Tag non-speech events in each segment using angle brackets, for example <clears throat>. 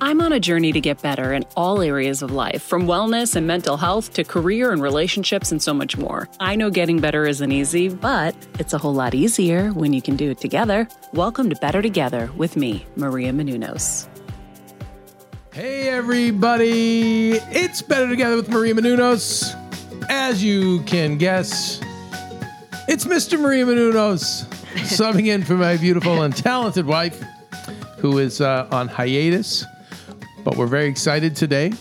I'm on a journey to get better in all areas of life, from wellness and mental health to career and relationships and so much more. I know getting better isn't easy, but it's a whole lot easier when you can do it together. Welcome to Better Together with me, Maria Menounos. Hey, everybody! It's Better Together with Maria Menounos. As you can guess, it's Mr. Maria Menounos <laughs> subbing in for my beautiful and talented wife, who is uh, on hiatus but we're very excited today.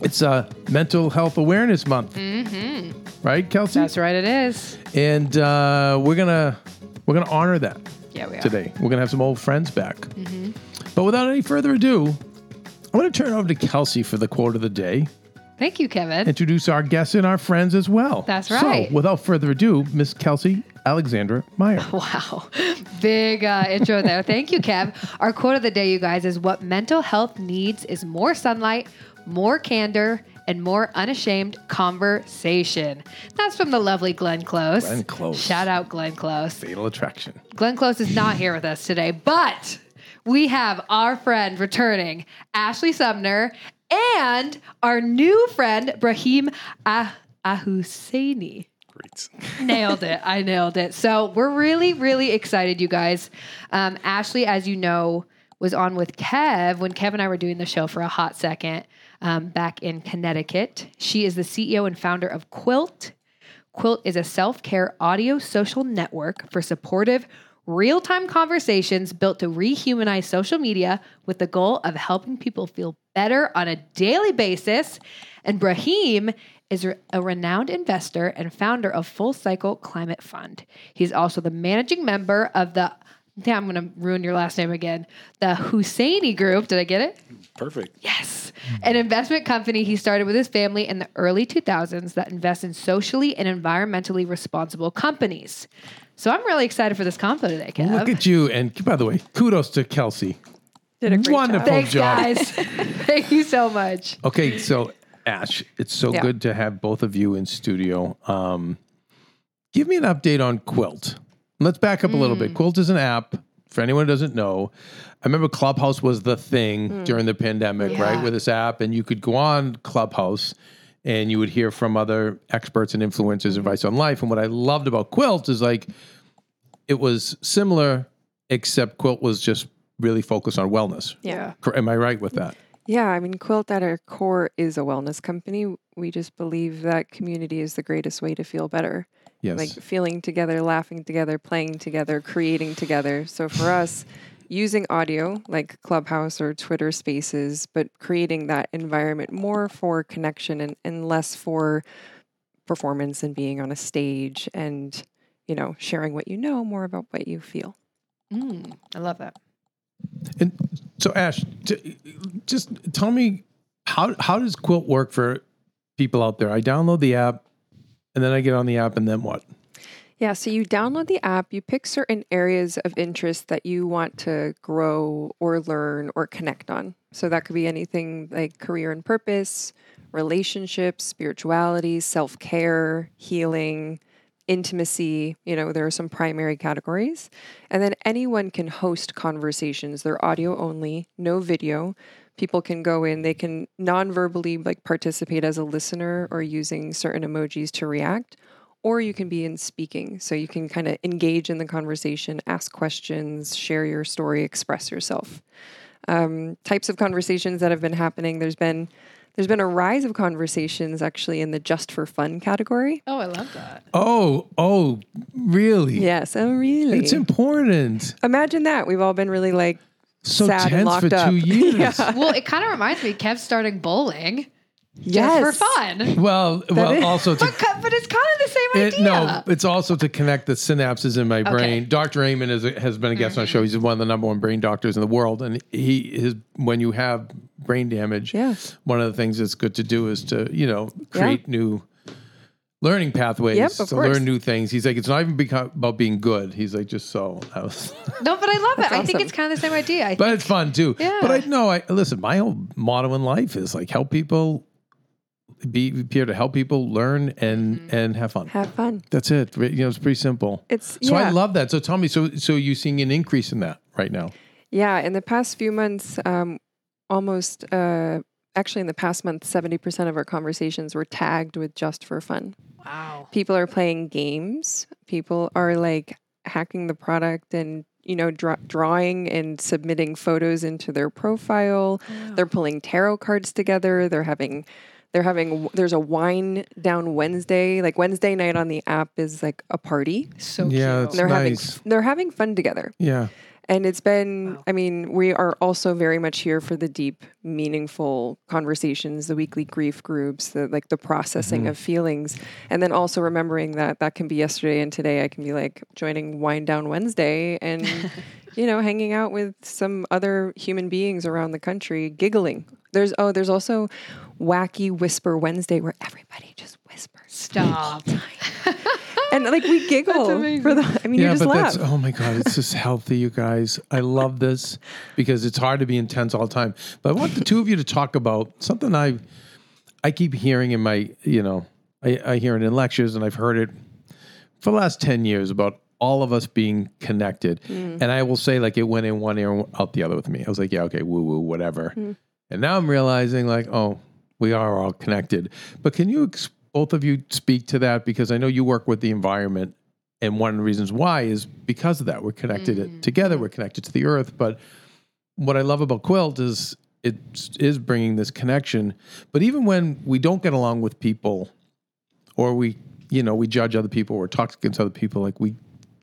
It's uh, Mental Health Awareness Month, mm-hmm. right, Kelsey? That's right, it is. And uh, we're gonna we're gonna honor that. Yeah, we are. today. We're gonna have some old friends back. Mm-hmm. But without any further ado, I'm gonna turn over to Kelsey for the quote of the day. Thank you, Kevin. Introduce our guests and our friends as well. That's right. So, without further ado, Miss Kelsey Alexandra Meyer. <laughs> Wow. Big uh, intro there. Thank you, Kev. Our quote of the day, you guys, is what mental health needs is more sunlight, more candor, and more unashamed conversation. That's from the lovely Glenn Close. Glenn Close. Shout out Glenn Close. Fatal Attraction. Glenn Close is not here with us today, but we have our friend returning, Ashley Sumner, and our new friend, Brahim ah- Ahusseini. Great. <laughs> nailed it. I nailed it. So we're really, really excited, you guys. Um, Ashley, as you know, was on with Kev when Kev and I were doing the show for a hot second um, back in Connecticut. She is the CEO and founder of Quilt. Quilt is a self care audio social network for supportive, real time conversations built to rehumanize social media with the goal of helping people feel better on a daily basis. And Brahim is a renowned investor and founder of Full Cycle Climate Fund. He's also the managing member of the yeah, I'm going to ruin your last name again. The Husseini Group. Did I get it? Perfect. Yes. An investment company he started with his family in the early 2000s that invests in socially and environmentally responsible companies. So I'm really excited for this combo today, Kev. Look at you. And by the way, kudos to Kelsey. Did a great Wonderful job. Thanks, job. guys. <laughs> Thank you so much. Okay, so Ash, it's so Yeah. good to have both of you in studio. Um, give me an update on Quilt. Let's back up a little Mm. bit. Quilt is an app. For anyone who doesn't know, I remember Clubhouse was the Mm. thing during the pandemic, right? With this app, and you could go on Clubhouse and you would hear from other experts and influencers Mm-hmm. advice on life. And what I loved about Quilt is like it was similar, except Quilt was just really focused on wellness. Yeah. Am I right with that? Yeah. I mean, Quilt at our core is a wellness company. We just believe that community is the greatest way to feel better. Yes. Like feeling together, laughing together, playing together, creating together. So for us, using audio like Clubhouse or Twitter spaces, but creating that environment more for connection and, and less for performance and being on a stage and, you know, sharing what you know more about what you feel. Mm, I love that. And so, Ash, t- just tell me how how does Quilt work for people out there? I download the app, and then I get on the app, and then what? Yeah, so you download the app, you pick certain areas of interest that you want to grow or learn or connect on. So that could be anything like career and purpose, relationships, spirituality, self care, healing, intimacy. You know, there are some primary categories. And then anyone can host conversations. They're audio only, no video. People can go in, they can non verbally like participate as a listener or using certain emojis to react. Or you can be in speaking. So you can kind of engage in the conversation, ask questions, share your story, express yourself. Um, types of conversations that have been happening. There's been there's been a rise of conversations actually in the just for fun category. Oh, I love that. Oh, oh, really? Yes, oh really? It's important. Imagine that. We've all been really like So sad and tense locked for up. two <laughs> years. Yeah. Well, it kind of reminds me. Kev starting bowling yes. just for fun. Well, well, is- also to <laughs> But, but it's kind of the same It, idea. no, it's also to connect the synapses in my brain. Dr. Amen is has been a guest on the show. Mm-hmm. He's one of the number one brain doctors in the world, and he his when you have brain damage, Yeah. one of the things that's good to do is to you know create new learning pathways Yep, to course. learn new things. He's like, it's not even beca- about being good. He's like, just so. <laughs> I was, No, but I love it. I think it's kind of the same idea. I but it's fun too. Yeah. But I know I listen. My whole motto in life is like help people, be, be here to help people learn and Mm-hmm. and have fun. Have fun. That's it. You know, it's pretty simple. It's So I love that. So tell me, so so you seeing an increase in that right now? Yeah, in the past few months, um, almost uh, actually in the past month, seventy percent of our conversations were tagged with just for fun. wow. People are playing games. People are like hacking the product and you know draw- drawing and submitting photos into their profile. They're pulling tarot cards together. They're having they're having there's a wine down Wednesday. Like Wednesday night on the app is like a party. So Yeah, cute. They're having they're having fun together. Yeah. And it's been, Wow. I mean, we are also very much here for the deep, meaningful conversations, the weekly grief groups, the like the processing Mm-hmm. of feelings. And then also remembering that that can be yesterday and today I can be like joining Wind Down Wednesday and, <laughs> you know, hanging out with some other human beings around the country, giggling. There's, oh, there's also Wacky Whisper Wednesday where everybody just whispers. Stop. And like we <laughs> giggle for the, I mean, you just but laugh. that's oh my god, it's just <laughs> healthy, you guys. I love this because it's hard to be intense all the time. But I want the two of you to talk about something I I keep hearing in my you know I, I hear it in lectures and I've heard it for the last ten years about all of us being connected. Mm. And I will say like it went in one ear and out the other with me. I was like, yeah, okay, woo woo, whatever. Mm. And now I'm realizing like, oh, we are all connected. But can you ex- both of you speak to that because I know you work with the environment and one of the reasons why is because of that. We're connected mm-hmm. together, we're connected to the earth, but what I love about Quilt is it is bringing this connection. But even when we don't get along with people or we, you know, we judge other people or talk against other people, like we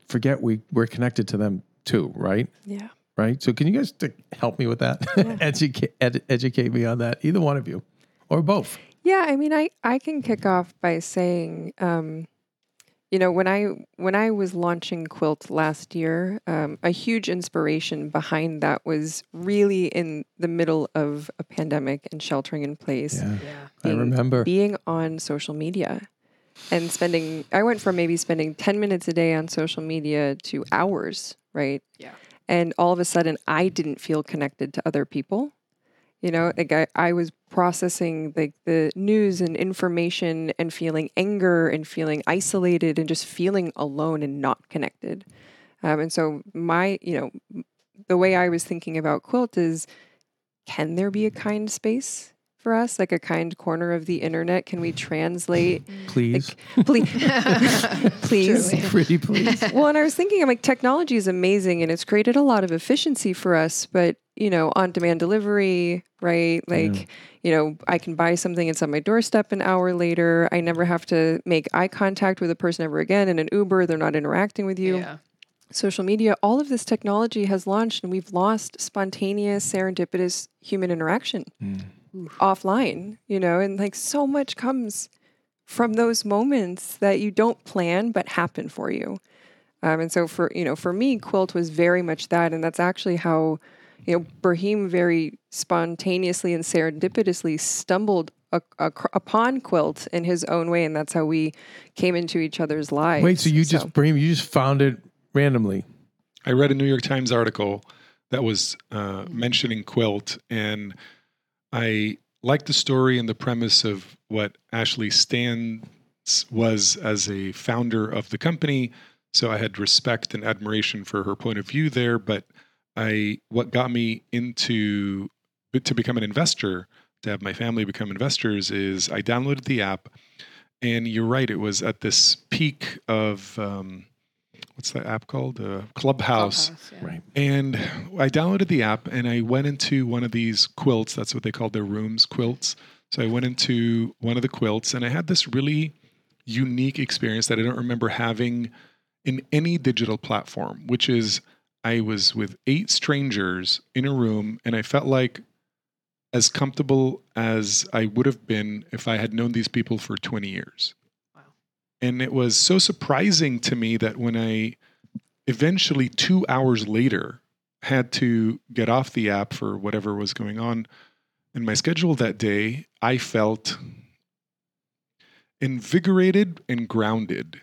forget we we're connected to them too, right? yeah. Right. So can you guys t- help me with that? <laughs> educate ed- educate me on that. Either one of you, or both. Yeah, I mean, I I can kick off by saying, um, you know, when I when I was launching Quilt last year, um, a huge inspiration behind that was really in the middle of a pandemic and sheltering in place. Yeah, Yeah. I remember. being on social media and spending. I went from maybe spending ten minutes a day on social media to hours, right? Yeah. And all of a sudden, I didn't feel connected to other people. You know, like I, I was processing like the news and information and feeling anger and feeling isolated and just feeling alone and not connected. Um, and so my, you know, the way I was thinking about quilt is, can there be a kind space for us, like a kind corner of the internet? Can we translate, Please, please, <laughs> please? Truly. pretty please. well, and I was thinking, I'm like, technology is amazing and it's created a lot of efficiency for us, but you know, on demand delivery, right? Like, you know, I can buy something, it's on my doorstep an hour later. I never have to make eye contact with a person ever again. In an Uber, they're not interacting with you. Yeah. Social media, all of this technology has launched and we've lost spontaneous, serendipitous human interaction offline, you know, and like so much comes from those moments that you don't plan but happen for you. Um, and so for you know, for me, quilt was very much that, and that's actually how you know Brahim very spontaneously and serendipitously stumbled a, ac- upon quilt in his own way, and that's how we came into each other's lives. Wait, so you just Brahim, you just found it randomly? I read a New York Times article that was uh, mentioning quilt, and I liked the story and the premise of what Ashley Stan s- was as a founder of the company. So I had respect and admiration for her point of view there. But I, what got me into to become an investor, to have my family become investors, is I downloaded the app, and you're right, it was at this peak of um, what's that app called? Uh, Clubhouse. yeah. Right. And I downloaded the app and I went into one of these quilts. That's what they called their rooms, quilts. So I went into one of the quilts and I had this really unique experience that I don't remember having in any digital platform, which is I was with eight strangers in a room and I felt like as comfortable as I would have been if I had known these people for 20 years. Wow. And it was so surprising to me that when I eventually, two hours later, had to get off the app for whatever was going on in my schedule that day, I felt invigorated and grounded,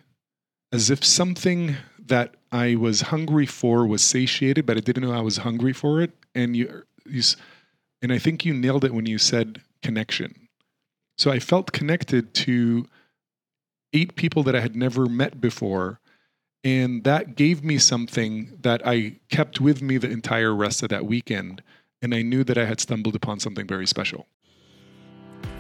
as if something that I was hungry for was satiated, but I didn't know I was hungry for it. And you, you and I think you nailed it when you said connection. So I felt connected to eight people that I had never met before. And that gave me something that I kept with me the entire rest of that weekend. And I knew that I had stumbled upon something very special.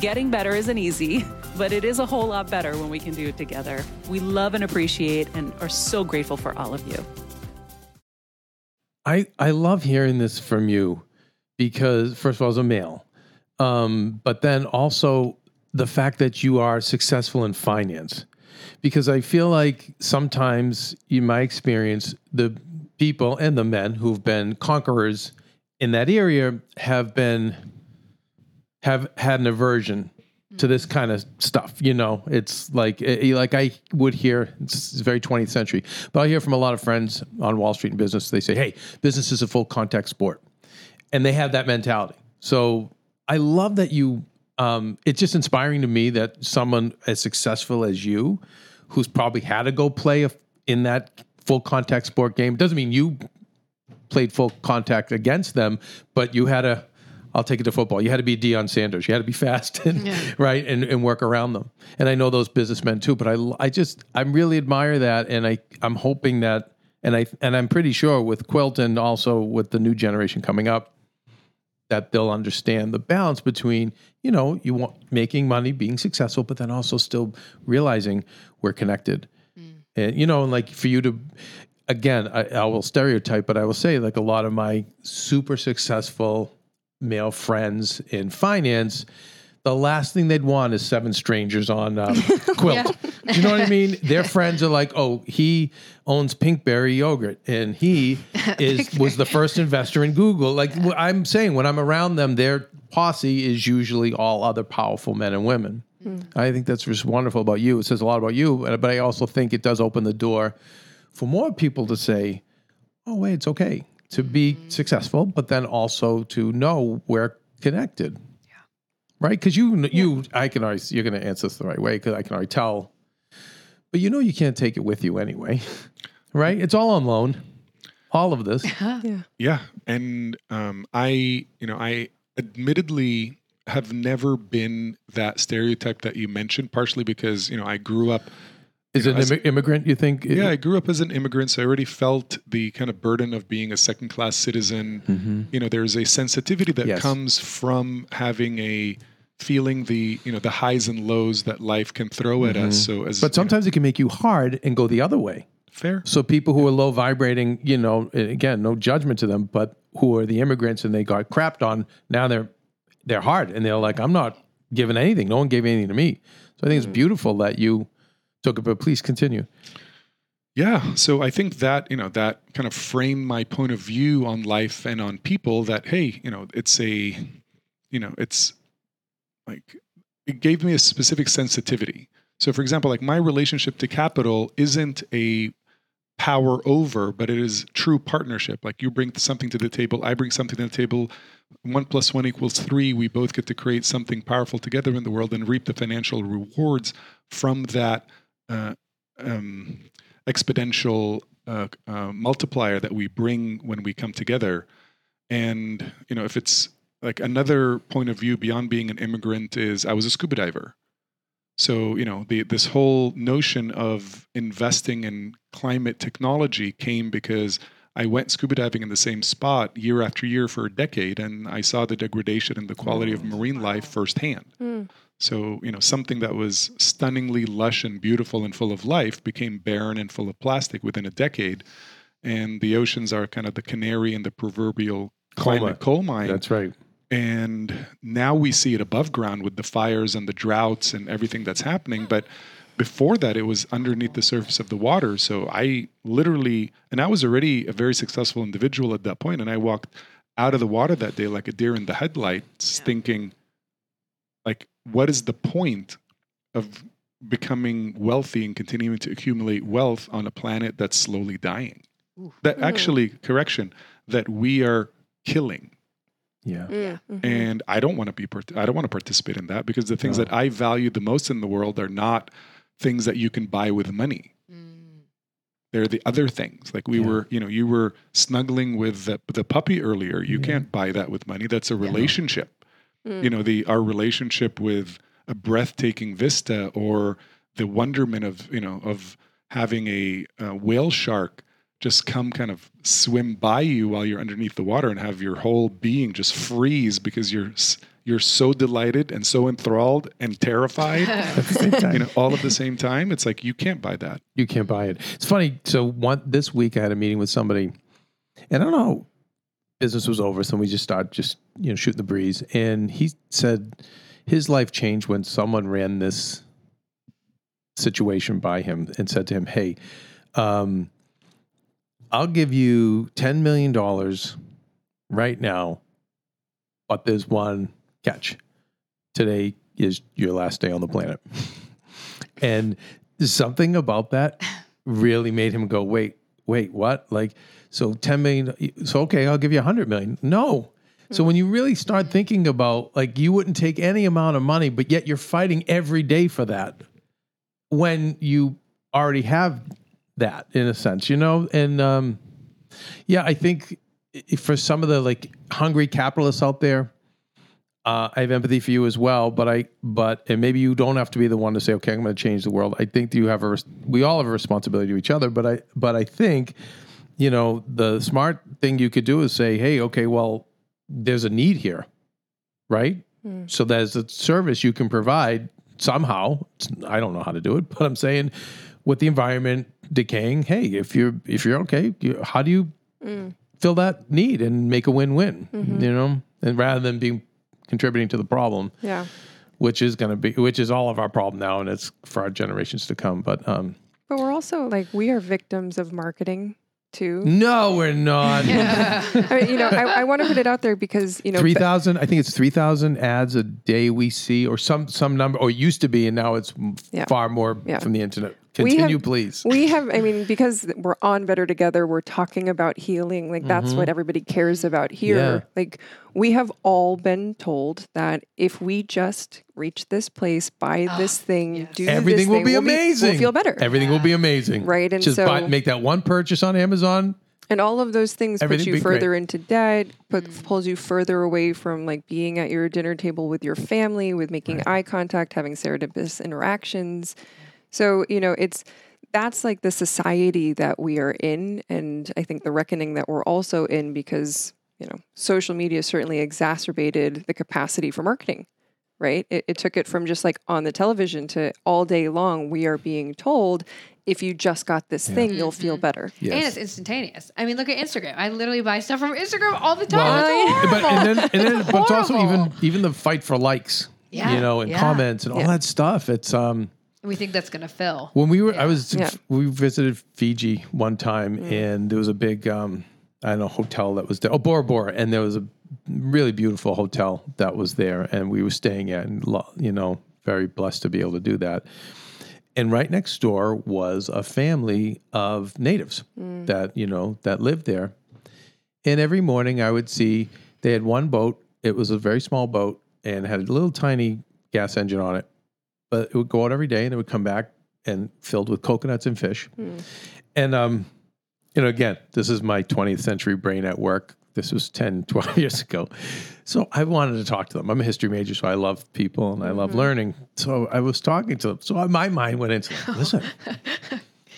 Getting better isn't easy, but it is a whole lot better when we can do it together. We love and appreciate and are so grateful for all of you. I, I love hearing this from you because, first of all, as a male, um, but then also the fact that you are successful in finance. Because I feel like sometimes, in my experience, the people and the men who've been conquerors in that area have been have had an aversion to this kind of stuff. You know, it's like eh, like I would hear. It's very 20th century, but I hear from a lot of friends on Wall Street and business. They say, "Hey, business is a full contact sport," and they have that mentality. So I love that you. Um, it's just inspiring to me that someone as successful as you, who's probably had to go play a, in that full contact sport game, doesn't mean you played full contact against them, but you had to. I'll take it to football. You had to be Deion Sanders. You had to be fast <laughs> and right and, and work around them. And I know those businessmen too. But I I just I really admire that, and I I'm hoping that, and I and I'm pretty sure with Quilt and also with the new generation coming up, that they'll understand the balance between you know you want making money, being successful, but then also still realizing we're connected. Mm. And you know, and like for you to again, I, I will stereotype, but I will say like a lot of my super successful male friends in finance, the last thing they'd want is seven strangers on um, <laughs> quilt. Do you know what I mean? Their friends are like, oh, he owns Pinkberry yogurt, and he <laughs> is was the first investor in Google. Like I'm saying, when I'm around them, their posse is usually all other powerful men and women. I think that's just wonderful about you. It says a lot about you, but I also think it does open the door for more people to say, "Oh, wait, it's okay to be successful, but then also to know we're connected." Yeah. Right? Because you, you, I can always, you're going to answer this the right way because I can already tell. But you know, you can't take it with you anyway, <laughs> right? It's all on loan. All of this. <laughs> Yeah. Yeah, and um, I, you know, I admittedly have never been that stereotype that you mentioned. Partially because you know I grew up. Is an immi- immigrant? You think? Yeah, I grew up as an immigrant, so I already felt the kind of burden of being a second-class citizen. You know, there's a sensitivity that Mm-hmm. Yes. comes from having a feeling the you know the highs and lows that life can throw at us. So as Mm-hmm. But sometimes it can make you hard and go the other way. Fair. So people who are low vibrating, you know, again, no judgment to them, but who are the immigrants and they got crapped on, now they're they're hard and they're like, I'm not giving anything. No one gave anything to me. So I think it's beautiful that you took it. But please continue. Yeah. So I think that, you know, that kind of framed my point of view on life and on people that, hey, you know, it's a, you know, it's like, it gave me a specific sensitivity. So, for example, like my relationship to capital isn't a power over, but it is true partnership. Like you bring something to the table, I bring something to the table. One plus one equals three. We both get to create something powerful together in the world and reap the financial rewards from that um, exponential uh, uh, multiplier that we bring when we come together. And you know, if it's like another point of view beyond being an immigrant is I was a scuba diver. So, you know, the, this whole notion of investing in climate technology came because I went scuba diving in the same spot year after year for a decade, and I saw the degradation in the quality of marine life firsthand. Mm. So, you know, something that was stunningly lush and beautiful and full of life became barren and full of plastic within a decade. And the oceans are kind of the canary in the proverbial climate coal mine. That's right. And now we see it above ground with the fires and the droughts and everything that's happening. But before that, it was underneath the surface of the water. So I literally, and I was already a very successful individual at that point, and I walked out of the water that day like a deer in the headlights, thinking, like, what is the point of becoming wealthy and continuing to accumulate wealth on a planet that's slowly dying? That actually, correction, that we are killing. Yeah. Mm, mhm. And I don't want to be, part- I don't want to participate in that because the things No. that I value the most in the world are not things that you can buy with money. They're the other things. Like we Yeah. were, you know, you were snuggling with the, the puppy earlier. You Yeah. can't buy that with money. That's a relationship. Mm. You know, the our relationship with a breathtaking vista or the wonderment of, you know, of having a, uh whale shark just come kind of swim by you while you're underneath the water and have your whole being just freeze because you're you're so delighted and so enthralled and terrified <laughs> At the same time. you know all at the same time it's like you can't buy that You can't buy it. It's funny. So one this week I had a meeting with somebody, and I don't know, business was over, so we just started just you know shooting the breeze. And he said his life changed when someone ran this situation by him and said to him, "Hey, um, I'll give you ten million dollars right now, but there's one catch. Today is your last day on the planet." <laughs> and something about that really made him go, wait, wait, what? Like, so 10 million, so okay, I'll give you 100 million. No. So when you really start thinking about, like, you wouldn't take any amount of money, but yet you're fighting every day for that when you already have that in a sense, you know? And um, yeah, I think for some of the like hungry capitalists out there, uh, I have empathy for you as well, but I, but, and maybe you don't have to be the one to say, okay, I'm going to change the world. I think you have a, we all have a responsibility to each other, but I, but I think, you know, the smart thing you could do is say, hey, okay, well, there's a need here, right? Mm. So there's a service you can provide somehow. I don't know how to do it, <laughs> but I'm saying with the environment decaying, hey, if you're, if you're okay, you, how do you Mm. fill that need and make a win-win, Mhm. you know, and rather than being contributing to the problem, Yeah. which is going to be, which is all of our problem now, and it's for our generations to come. But um, But we're also like, we are victims of marketing too. no, we're not. <laughs> <laughs> I mean, you know, I, I want to put it out there because, you know, three thousand. I think it's three thousand ads a day we see, or some some number, or it used to be, and now it's Yeah. far more Yeah. from the internet. We Continue, have- please. we have, I mean, because we're on Better Together, we're talking about healing. Like, that's what everybody cares about here. Mm-hmm. Yeah. Like, we have all been told that if we just reach this place, buy this thing, yes. do Everything this will thing, be we'll amazing. we'll feel better. Everything will be amazing. Right, and just so- buy, make that one purchase on Amazon. And all of those things put you be great. further into debt, put, pulls you further away from like being at your dinner table with your family, with making eye contact, having serendipitous interactions. So, you know, it's that's like the society that we are in. And I think the reckoning that we're also in because, you know, social media certainly exacerbated the capacity for marketing. right? It, it took it from just like on the television to all day long, we are being told if you just got this thing, you'll feel better. And it's instantaneous. I mean, look at Instagram. I literally buy stuff from Instagram all the time. Well, it's but and then, and then but it's also even even the fight for likes, Yeah, you know, and yeah. comments and all that stuff. It's um And we think that's going to fill. when we were I was Yeah. we visited Fiji one time and there was a big um I don't know hotel that was there. Oh, Bora Bora, and there was a really beautiful hotel that was there, and we were staying at, and you know, very blessed to be able to do that. And right next door was a family of natives that you know that lived there. And every morning I would see they had one boat. It was a very small boat and had a little tiny gas engine on it. But it would go out every day and it would come back and filled with coconuts and fish. And um, you know, again, this is my 20th century brain at work. This was 10, <laughs> 12 years ago. So I wanted to talk to them. I'm a history major, so I love people and I love learning. So I was talking to them. So my mind went into, <laughs> listen,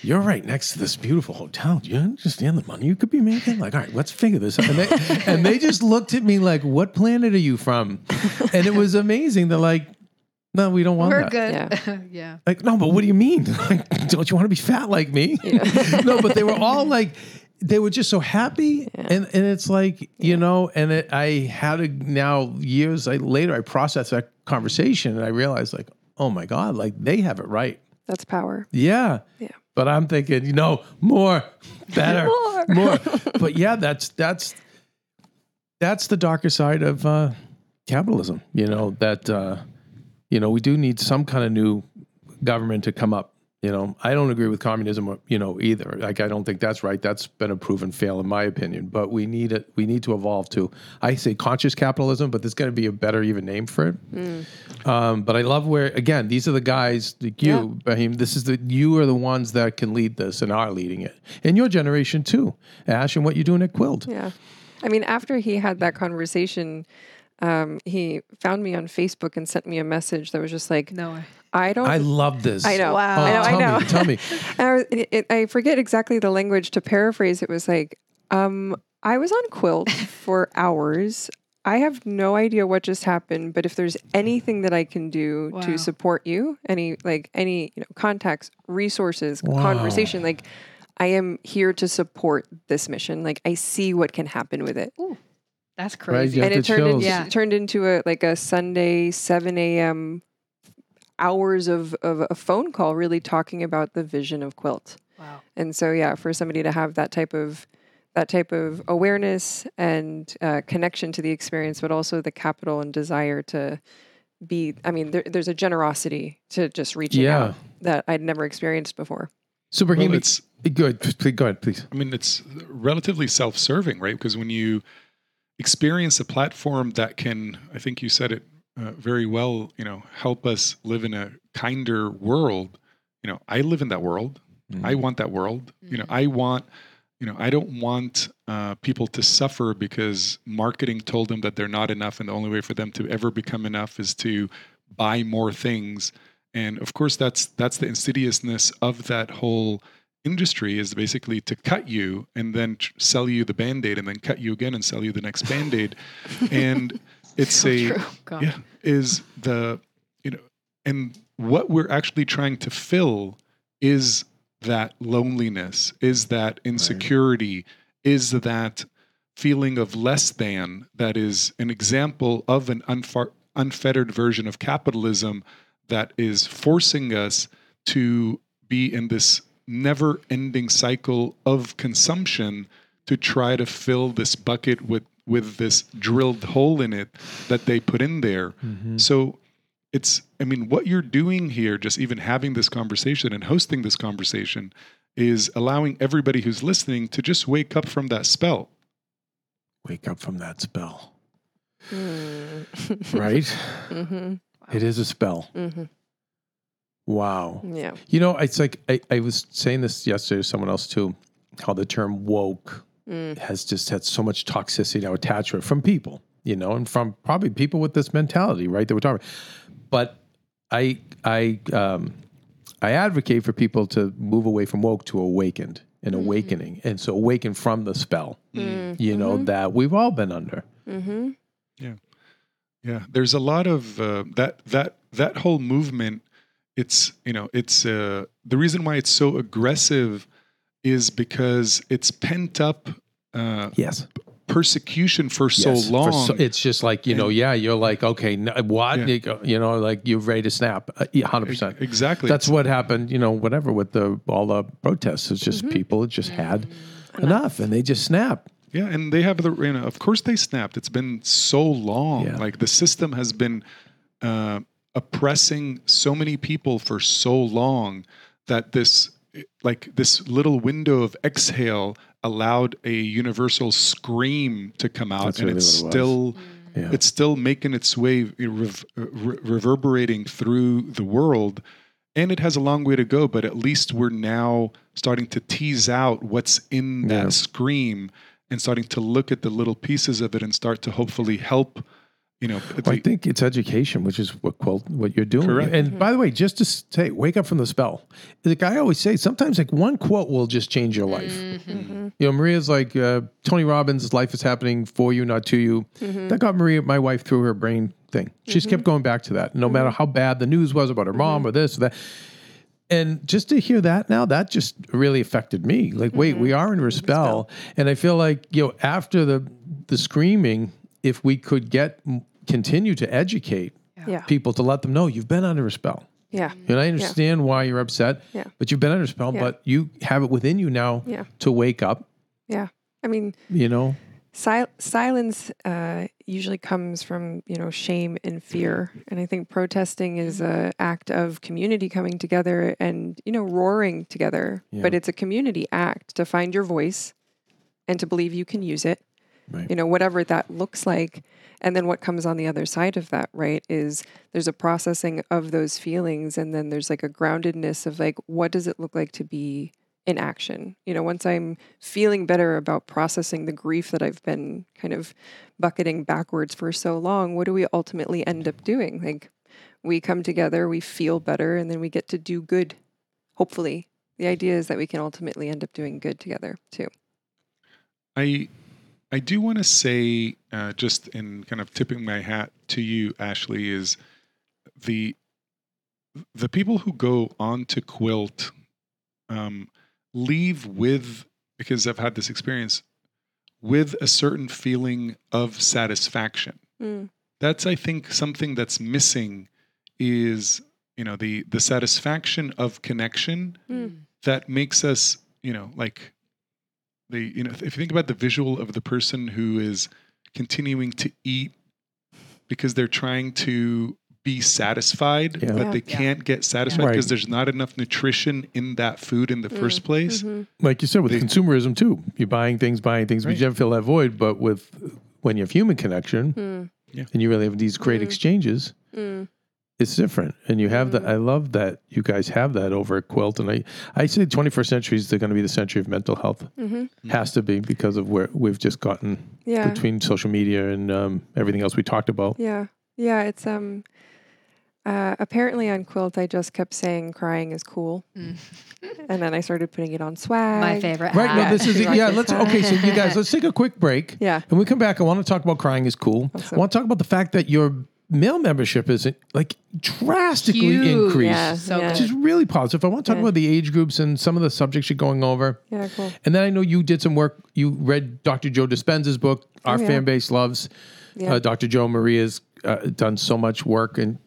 you're right next to this beautiful hotel. Do you understand the money you could be making? Like, all right, let's figure this out. And they, and they just looked at me like, what planet are you from? And it was amazing. They're like, no, we don't want that. We're that. good. <laughs> Yeah. Like, no, but what do you mean? <laughs> Like, don't you want to be fat like me? <laughs> no, but they were all like, they were just so happy, and and it's like you know, and it, I had to now years later I processed that conversation and I realized like, oh my god, like they have it right. That's power. Yeah. Yeah. But I'm thinking, you know, more, better, More. more. But yeah, that's that's that's the darker side of uh, capitalism. You know that uh, you know we do need some kind of new government to come up. You know, I don't agree with communism. You know, either. Like, I don't think that's right. That's been a proven fail, in my opinion. But we need it. We need to evolve to. I say conscious capitalism, but there's going to be a better even name for it. Um, but I love where again these are the guys like you, Bahim. This is the you are the ones that can lead this and are leading it, and your generation too, Ash, and what you're doing at Quilt. Yeah. I mean, after he had that conversation, um, he found me on Facebook and sent me a message that was just like, No way. I don't. I love this. I know. Wow. I know. I tell know. Me, tell me. <laughs> And I, was- it, it- I forget exactly the language to paraphrase. It was like, um, I was on Quilt <laughs> for hours. I have no idea what just happened, but if there's anything that I can do Wow. to support you, any like any you know contacts, resources, Wow. conversation, like I am here to support this mission. Like I see what can happen with it. That's crazy. you and it turned chills. into, Yeah. turned into a like a Sunday seven a.m. hours of of a phone call, really talking about the vision of quilt. Wow. And so, yeah, for somebody to have that type of that type of awareness and uh, connection to the experience, but also the capital and desire to be. I mean, there, there's a generosity to just reaching Yeah. out that I'd never experienced before. So Brahim, Well, it's good. Go ahead, please. I mean, it's relatively self-serving, right? Because when you experience a platform that can, I think you said it uh, very well, you know, help us live in a kinder world. You know, I live in that world. I want that world. You know, I want. You know, I don't want uh, people to suffer because marketing told them that they're not enough, and the only way for them to ever become enough is to buy more things. And of course, that's that's the insidiousness of that whole industry is basically to cut you and then tr- sell you the band-aid and then cut you again and sell you the next band-aid. <laughs> And it's a God. yeah is the you know and what we're actually trying to fill is that loneliness is that insecurity is that feeling of less than that is an example of an unfar- unfettered version of capitalism that is forcing us to be in this never ending cycle of consumption to try to fill this bucket with with this drilled hole in it that they put in there so it's i mean what you're doing here just even having this conversation and hosting this conversation is allowing everybody who's listening to just wake up from that spell Wake up from that spell. Mm. <laughs> Right? hmm It is a spell. hmm Wow. Yeah. You know, it's like I, I was saying this yesterday to someone else too, how the term woke Mm. has just had so much toxicity now attached to it from people, you know, and from probably people with this mentality, right? That we're talking. About. But I I um I advocate for people to move away from woke to awakened and awakening. And so awaken from the spell, Mm. you know, that we've all been under. Mm-hmm. Yeah, Yeah, there's a lot of uh, that that that whole movement. It's you know it's uh, the reason why it's so aggressive is because it's pent up uh, Yes. persecution for so Yes, for long. so- it's just like you know, yeah. You're like, okay, n- what? Yeah. You know, like you're ready to snap. Uh, Hundred percent. exactly. That's what happened. You know, whatever with the all the protests. It's just people just had enough, and they just snap. Yeah, and they have the you know, of course they snapped. It's been so long. Yeah. Like the system has been uh, oppressing so many people for so long that this like this little window of exhale allowed a universal scream to come out, That's and really it's it still mm. Yeah. it's still making its way rev- re- reverberating through the world and it has a long way to go but at least we're now starting to tease out what's in that Yeah. scream and starting to look at the little pieces of it and start to hopefully help you know Well, I think it's education, which is what quote what you're doing. Correct. And by the way, just to say, wake up from the spell. Like I always say, sometimes like one quote will just change your life. You know, Maria's like uh, Tony Robbins' "Life is happening for you, not to you." That got Maria, my wife, through her brain thing. She just kept going back to that, no matter how bad the news was about her mom or this or that. And just to hear that now, that just really affected me. Like, wait, we are in a spell, and I feel like you know, after the the screaming, if we could get continue to educate Yeah. people to let them know you've been under a spell. Yeah. And I understand why you're upset, Yeah. but you've been under a spell, Yeah. but you have it within you now Yeah. to wake up, Yeah. I mean, you know? sil- silence uh, usually comes from you know shame and fear, and I think protesting is a act of community coming together and you know roaring together. But it's a community act to find your voice and to believe you can use it. Right. You know, whatever that looks like. And then what comes on the other side of that, right, is there's a processing of those feelings. And then there's like a groundedness of like, what does it look like to be in action? You know, once I'm feeling better about processing the grief that I've been kind of bucketing backwards for so long, what do we ultimately end up doing? Like, we come together, we feel better, and then we get to do good, hopefully. The idea is that we can ultimately end up doing good together too. I I do want to say, uh, just in kind of tipping my hat to you, Ashley, is the the people who go on to quilt um, leave with because I've had this experience with a certain feeling of satisfaction. Mm. That's I think something that's missing is you know the the satisfaction of connection Mm. that makes us you know like the you know if you think about the visual of the person who is continuing to eat because they're trying to be satisfied Yeah. but Yeah. they can't get satisfied Right. because there's not enough nutrition in that food in the Mm. first place Mhm. Like you said, with They- consumerism too, you're buying things, buying things, but you never fill that void. But with when you have human connection Mm. and you really have these great Mm. exchanges, Mm. It's different. And you have that. I love that you guys have that over at Quilt. And I, I say 21st century is going to be the century of mental health. Mhm. Has to be because of where we've just gotten Yeah. between social media and um, everything else we talked about. Yeah. Yeah. It's um uh, apparently on quilt I just kept saying crying is cool. and then I started putting it on swag. My favorite. Right. No, this is yeah. Let's okay. So you guys, let's take a quick break. Yeah. And we come back. I want to talk about crying is cool. Awesome. I want to talk about the fact that your male membership is like drastically Huge. increased. Yeah. So yeah. Which is really positive. I want to talk Yeah. about the age groups and some of the subjects you're going over. Yeah, cool. And then I know you did some work. You read Dr. Joe Dispenza's book. Our yeah. fan base loves Yeah. uh, Dr. Joe. Maria's uh, done so much work and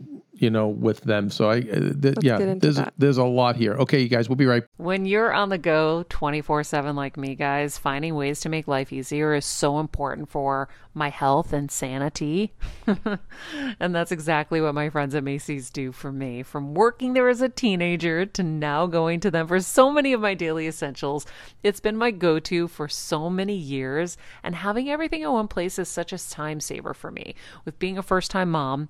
you know with them. So I, uh, th- yeah, get into there's that. there's a lot here. Okay, you guys, we'll be right. When you're on the go 24 7 like me, guys, finding ways to make life easier is so important for my health and sanity. <laughs> and that's exactly what my friends at Macy's do for me. From working there as a teenager to now going to them for so many of my daily essentials, it's been my go to for so many years. And having everything in one place is such a time saver for me. With being a first time mom,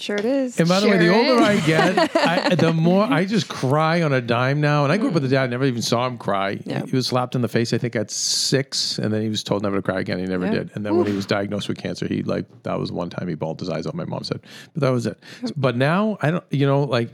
Sure it is. And by the way, the older. I get, I, <laughs> the more I just cry on a dime now. And I grew up with a mm. dad, I never even saw him cry. Yeah. He was slapped in the face, I think, at six, and then he was told never to cry again. He never Yeah. did. And then when he was diagnosed with cancer, he like that was one time he bawled his eyes out. My mom said, but that was it. But now I don't, you know, like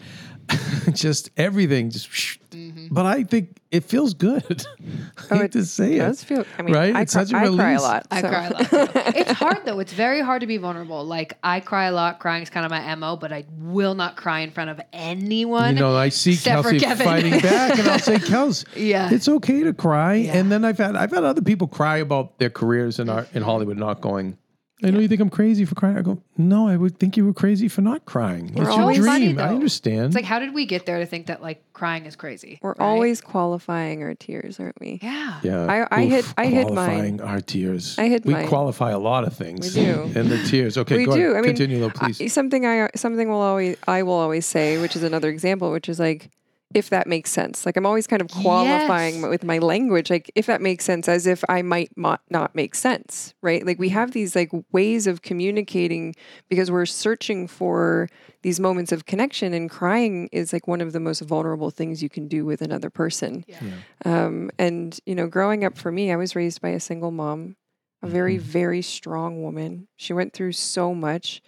<laughs> just everything just. Mm-hmm. But I think it feels good. <laughs> I oh, hate Oh, it to say it. does feel. I mean, right? I, It's cry, such a I cry a release. lot. I cry a lot. <laughs> It's hard though. It's very hard to be vulnerable. Like I cry a lot. Crying is kind of my mo, but I will not cry in front of anyone. You know, I see except Kelsey fighting back, and I'll say, "Kels, Yeah. it's okay to cry." Yeah. And then I've had I've had other people cry about their careers in art in Hollywood, not going. I know you think I'm crazy for crying. I go, no, I would think you were crazy for not crying. it's your always- dream. Funny, I understand. It's like, how did we get there to think that like crying is crazy? We're right? always qualifying our tears, aren't we? yeah. yeah, I- I hid- I hid mine. qualifying Our tears. I hid we mine. qualify a lot of things. We do. And the tears. Okay, we go do. ahead. I mean, Continue, though, I- please. something I something will always I will always say, which is another example, which is like if that makes sense. Like I'm always kind of qualifying Yes. with my language, like if that makes sense, as if I might mo- not make sense, right? Like we have these like ways of communicating because we're searching for these moments of connection, and crying is like one of the most vulnerable things you can do with another person. Yeah. Um, and you know, growing up for me, I was raised by a single mom, a very, Mm-hmm. very strong woman. She went through so much,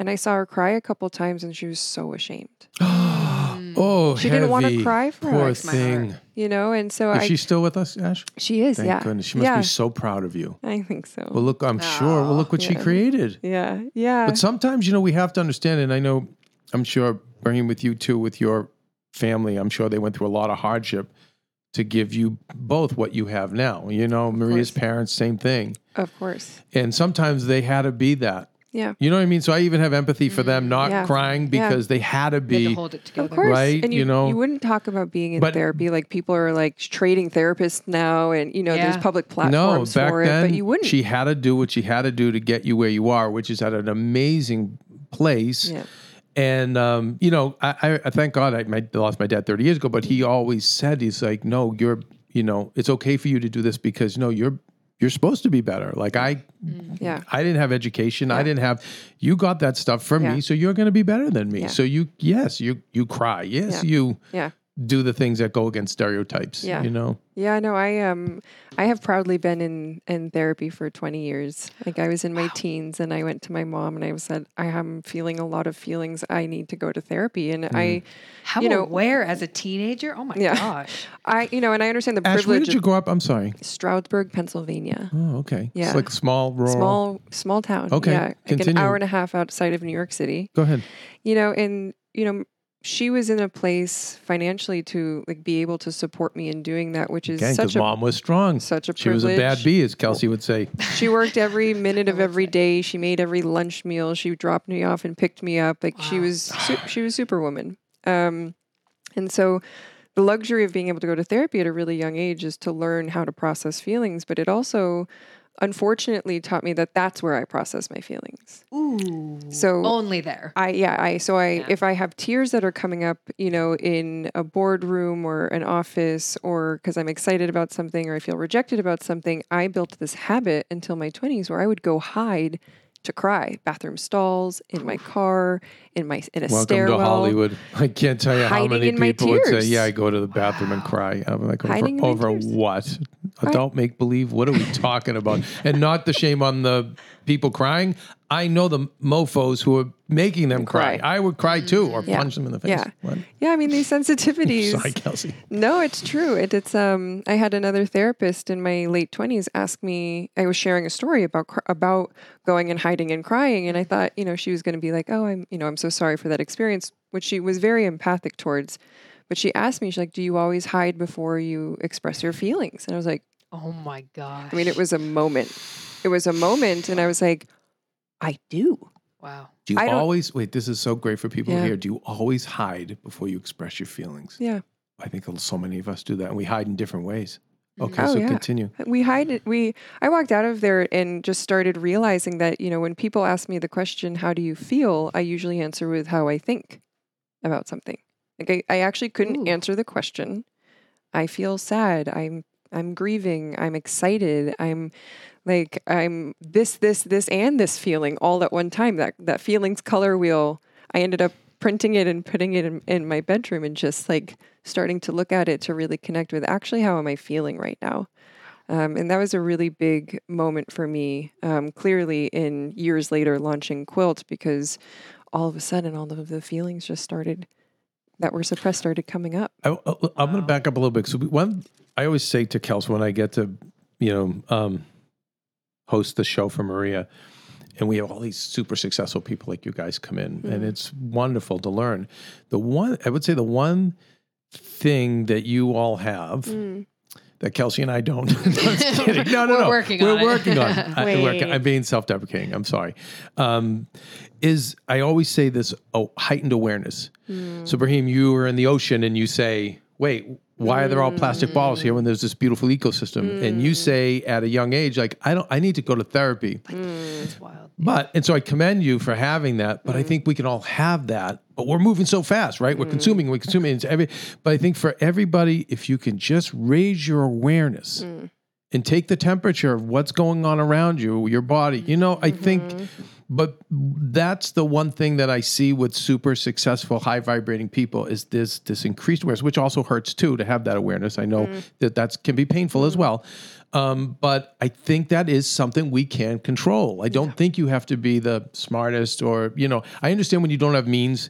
and I saw her cry a couple times, and she was so ashamed. <gasps> <gasps> <gasps> oh, She didn't wanna cry for Poor us. Thing. heart. You know, and so Is I, she still with us, Ash? she is, Thank yeah, goodness. She must yeah, be so proud of you. I think so. Well, look, I'm sure. Well, look what she created. yeah, yeah, But sometimes, you know, we have to understand, and I know, I'm sure, bringing with you too, with your family, I'm sure they went through a lot of hardship to give you both what you have now. You know, Maria's course. parents, same thing. of course, And sometimes they had to be that. Yeah. You know what I mean? So I even have empathy for them not Yeah. crying Yeah. because they had to You had to be. hold it together. Of course, Right, And you, you know. you wouldn't talk about being in But- therapy like people are like trading therapists now, and you know, there's Yeah. public No, platforms back for it, then but you wouldn't. she had to do what she had to do to get you where you are, which is at an amazing place. yeah, And um, you know, I, I, I thank God I, my, lost my dad 30 years ago, but he always said, he's like, no, you're, you know, it's okay for you to do this because no, you're, you're supposed to be better. Like I, mm. yeah. I didn't have education. I didn't have, you got that stuff from Yeah. me. So you're going to be better than me. Yeah. So you, yes, you, you cry. Yes, Yeah. you Yeah. Do the things that go against stereotypes, Yeah. you know? Yeah, no, I um I have proudly been in in therapy for 20 years. Like I was in my teens and I went to my mom and I said I am feeling a lot of feelings. I need to go to therapy and I How you know- aware as a teenager? Oh my Yeah. gosh. <laughs> I you know, and I understand the Ash, where privilege did you of grow up? I'm sorry. Stroudsburg, Pennsylvania. Oh, okay. Yeah. It's like a small rural. Small small town. Okay, Yeah. Like an hour and a half outside of New York City. Go ahead. You know, and you know she was in a place financially to like be able to support me in doing that, which is Again, such a mom was strong. such a She was a bad bee, as Kelsey would say. She worked <laughs> every minute of every day. She made every lunch meal. She dropped me off and picked me up. Like she was, su- she was superwoman. Um, and so, the luxury of being able to go to therapy at a really young age is to learn how to process feelings. But it also, unfortunately, taught me that that's where I process my feelings. Ooh. So only there. I yeah I so I Yeah. if I have tears that are coming up you know in a boardroom or an office or because I'm excited about something or I feel rejected about something I built this habit until my 20s where I would go hide to cry bathroom stalls in my car in my in a Welcome stairwell to Hollywood. I can't tell you how Hiding many in my people would say, tears. "Yeah, I go to the bathroom and cry." I'm like, Hiding in over, my over tears. what? Adult make believe? What are we talking about? And not the shame on the people crying. I know the mofo's who are making them cry. Cry. I would cry too, or Yeah. punch them in the face. Yeah. What? yeah I mean these sensitivities <laughs> Sorry, Kelsey. No, it's true. It, it's um. I had another therapist in my late twenties ask me. I was sharing a story about about going and hiding and crying, and I thought, you know, she was going to be like, "Oh, I'm, you know, I'm so sorry for that experience," which she was very empathic towards. But she asked me, she's like, "Do you always hide before you express your feelings?" And I was like, Oh my god!" I mean, it was a moment. It was a moment, and I was like, "I do." wow. Do you I always wait? This is so great for people Yeah. here. Do you always hide before you express your feelings? Yeah. I think so many of us do that, and we hide in different ways. Mm-hmm. Okay, Oh, so yeah. continue. Uh, we hide it we i walked out of there and just started realizing that you know when people ask me the question how do you feel i usually answer with how i think about something like i, I actually couldn't Ooh. answer the question i feel sad i'm i'm grieving i'm excited i'm like i'm this this this and this feeling all at one time that that feelings color wheel i ended up printing it and putting it in, in my bedroom and just like starting to look at it to really connect with actually how am i feeling right now um, and that was a really big moment for me, um, clearly in years later launching Quilt, because all of a sudden all of the feelings just started that were suppressed started coming up. I, am going to back up a little bit. So one, I always say to Kels when I get to, you know, um, host the show for Maria, and we have all these super successful people like you guys come in, hmm. and it's wonderful to learn. The one, I would say, the one thing that you all have hmm. that Kelsey and I don't. <laughs> no, I'm just <laughs> kidding. No, no, We're working We're on it. on it. I, work, I'm being self-deprecating. I'm sorry. Um, is I always say this oh, heightened awareness. Hmm. So, Brahim, you are in the ocean and you say, wait, why are there all plastic balls here when mm. there's this beautiful ecosystem? And you mm. say at a young age, like, I don't, I need to go to therapy. It's mm. wild. But, and so I commend you for having that, but I think we can all have that. But we're moving so fast, right? We're consuming, we're consuming. It's every, but I think for everybody, if you can just raise your awareness and take the temperature of what's going on around you, your body, you know, I think, mm-hmm. But that's the one thing that I see with super successful, high vibrating people is this, this increased awareness, which also hurts too to have that awareness. I know that that can be painful as well. Um, but I think that is something we can control. I don't think you have to be the smartest or, you know, I understand when you don't have means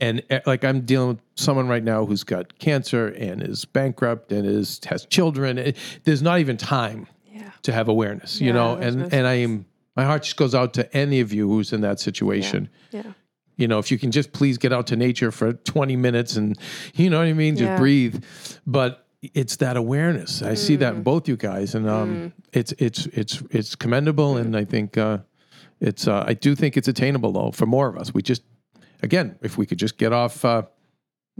and uh, like I'm dealing with someone right now who's got cancer and is bankrupt and is has children. It- there's not even time Yeah. to have awareness, you know, and no and I am my heart just goes out to any of you who's in that situation. Yeah. You know, if you can just please get out to nature for 20 minutes and you know what I mean, just Yeah. breathe. But it's that awareness. I see Mm. that in both you guys, and um, it's it's it's it's commendable, and I think uh, it's uh, I do think it's attainable though for more of us. We just again, if we could just get off. Uh,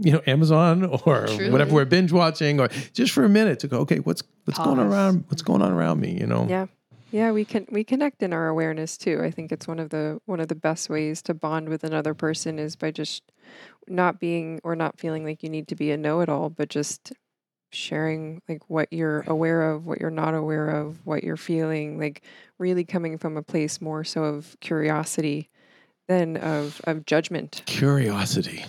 you know, Amazon <laughs> or Truly. whatever we're binge watching, or just for a minute to go, okay, what's what's going around? What's going on around me? You know, Yeah. Yeah, we can we connect in our awareness too. I think it's one of the one of the best ways to bond with another person is by just not being or not feeling like you need to be a know-it-all, but just sharing like what you're aware of, what you're not aware of, what you're feeling, like really coming from a place more so of curiosity than of of judgment. curiosity.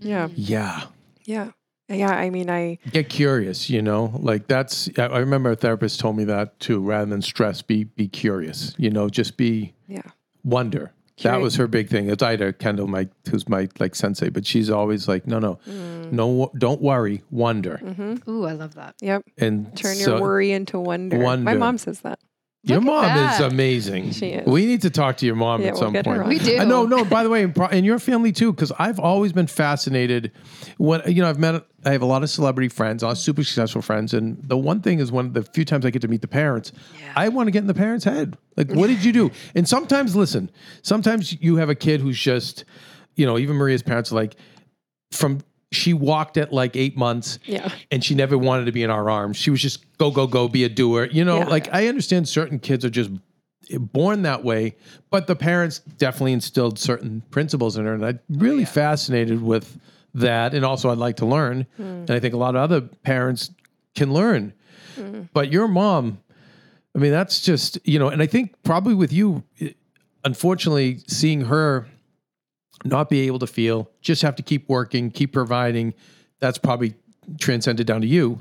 Yeah. Yeah, Yeah. Yeah, I mean I get curious. You know, like that's. I I remember a therapist told me that too. Rather than stress, be be curious. You know, just be yeah. wonder. That was her big thing. It's Ida Kendall, my who's my like sensei, but she's always like, no, no, Mm. no, don't worry, wonder. Mm-hmm. Ooh, I love that. Yep. And Turn so- your worry into wonder. My mom says that. Your Look mom is amazing. She is. We need to talk to your mom Yeah, at we'll some point. We do. I know, no. By the way, and pro- and your family too, because I've always been fascinated. When you know, I've met, I have a lot of celebrity friends, a lot of super successful friends, and the one thing is, one of the few times I get to meet the parents, yeah. I want to get in the parents' head. Like, what did you do? And sometimes, listen, sometimes you have a kid who's just, you know, even Maria's parents are like, from she walked at like eight months, Yeah. and she never wanted to be in our arms. She was just go, go, go, be a doer. You know, Yeah. like I understand certain kids are just born that way, but the parents definitely instilled certain principles in her. And I'm really fascinated with that. And also, I'd like to learn. Hmm. And I think a lot of other parents can learn. Hmm. But your mom, I mean, that's just, you know, and I think probably with you, unfortunately, seeing her not be able to feel, just have to keep working, keep providing, that's probably transcended down to you.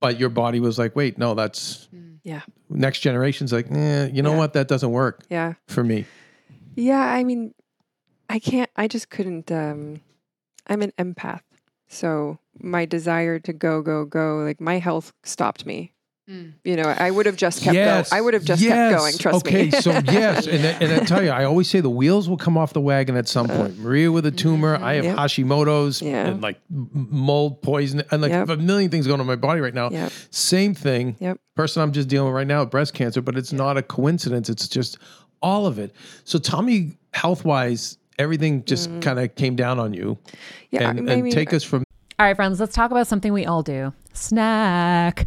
But your body was like, wait, no, that's Yeah. next generation's like, eh, you know Yeah. what? That doesn't work Yeah. for me. Yeah, I mean, I can't, I just couldn't, um, I'm an empath. So my desire to go, go, go, like my health stopped me. Mm. You know, I would have just kept going. I would have just kept going. Trust okay, me. Okay, so <laughs> yes, and, I- and I tell you, I always say the wheels will come off the wagon at some point. Maria with a tumor, I have Yep. Hashimoto's Yeah. and like mold poison, and like Yep. a million things going on in my body right now. Yep. Same thing. Yep. Person I'm just dealing with right now, breast cancer, but it's not a coincidence. It's just all of it. So tell me, health wise, everything just kind of came down on you, Mm. yeah, and, I and take us from All right, friends, let's talk about something we all do snack.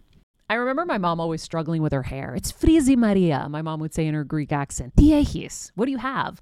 I remember my mom always struggling with her hair. It's frizzy Maria, my mom would say in her Greek accent. Diehis, what do you have?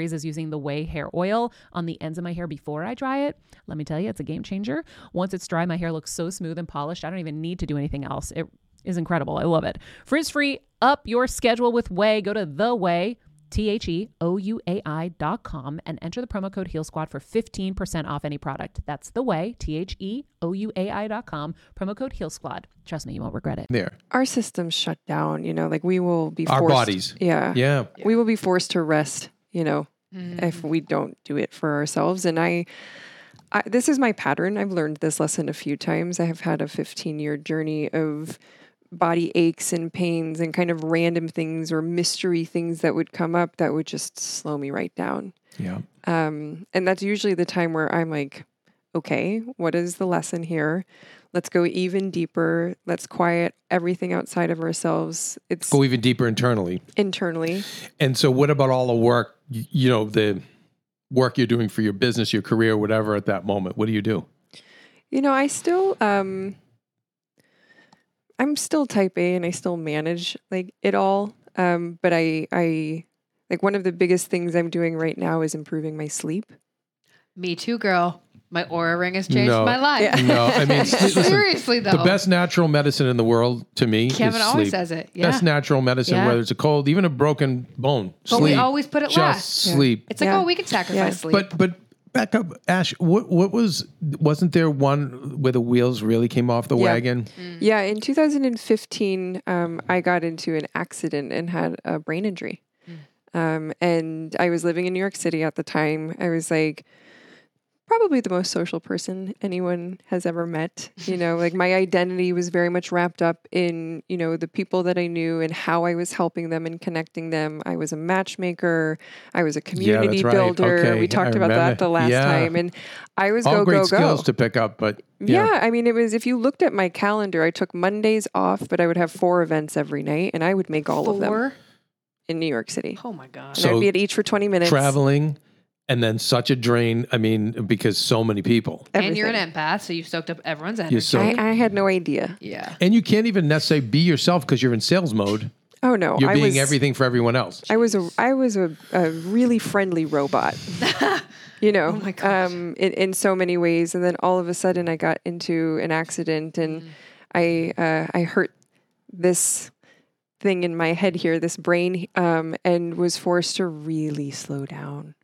is using the Ouai hair oil on the ends of my hair before I dry it. Let me tell you, it's a game changer. Once it's dry, my hair looks so smooth and polished, I don't even need to do anything else. It is incredible. I love it. Frizz free, up your schedule with Ouai. Go to the Ouai. T H E O U A I dot com and enter the promo code Heal Squad for 15% off any product. That's the Ouai, T H E O U A I dot com, promo code Heal Squad. Trust me, you won't regret it. There. Our systems shut down, you know, like we will be Our forced, bodies. Yeah. Yeah. We will be forced to rest, you know, Mm. if we don't do it for ourselves. And I, I, this is my pattern. I've learned this lesson a few times. I have had a 15 year journey of body aches and pains and kind of random things or mystery things that would come up that would just slow me right down. Yeah. Um, and that's usually the time where I'm like, okay, what is the lesson here? Let's go even deeper. Let's quiet everything outside of ourselves. It's Go even deeper internally. internally. And so, what about all the work, you know, the work you're doing for your business, your career, whatever at that moment? What do you do? You know, I still um I'm still type A and I still manage like it all. Um but I I like one of the biggest things I'm doing right now is improving my sleep. Me too, girl. My Oura ring has changed No. my life. Yeah. No, I mean, <laughs> listen, Seriously though. the best natural medicine in the world to me Kevin is always sleep. says it. Yeah. Best natural medicine, Yeah. whether it's a cold, even a broken bone. but sleep. we always put it just last. Yeah. sleep. It's like, Yeah. oh, we can sacrifice Yeah. sleep. But but back up, Ash. What what was wasn't there one where the wheels really came off the Yeah. wagon? Yeah, in 2015, um, I got into an accident and had a brain injury. Um, and I was living in New York City at the time. I was like probably the most social person anyone has ever met. You know, like my identity was very much wrapped up in, you know, the people that I knew and how I was helping them and connecting them. I was a matchmaker, I was a community right. builder. Okay, We talked I about remember. that the last Yeah. time. And I was All go, great go, skills go. to pick up, but Yeah. I mean, it was if you looked at my calendar, I took Mondays off, but I would have four events every night, and I would make all of them in New York City. Oh my god. And So I'd be at each for 20 minutes. traveling and then such a drain. I mean, because so many people. and you're an empath, so you've soaked up everyone's energy. You're I, I had no idea. yeah. and you can't even necessarily be yourself because you're in sales mode. Oh no, You're I being was everything for everyone else. I was a I was a, a really friendly robot. <laughs> you know, Oh my um, in, in so many ways. And then all of a sudden, I got into an accident, and Mm. I uh, I hurt this thing in my head here, this brain, um, and was forced to really slow down.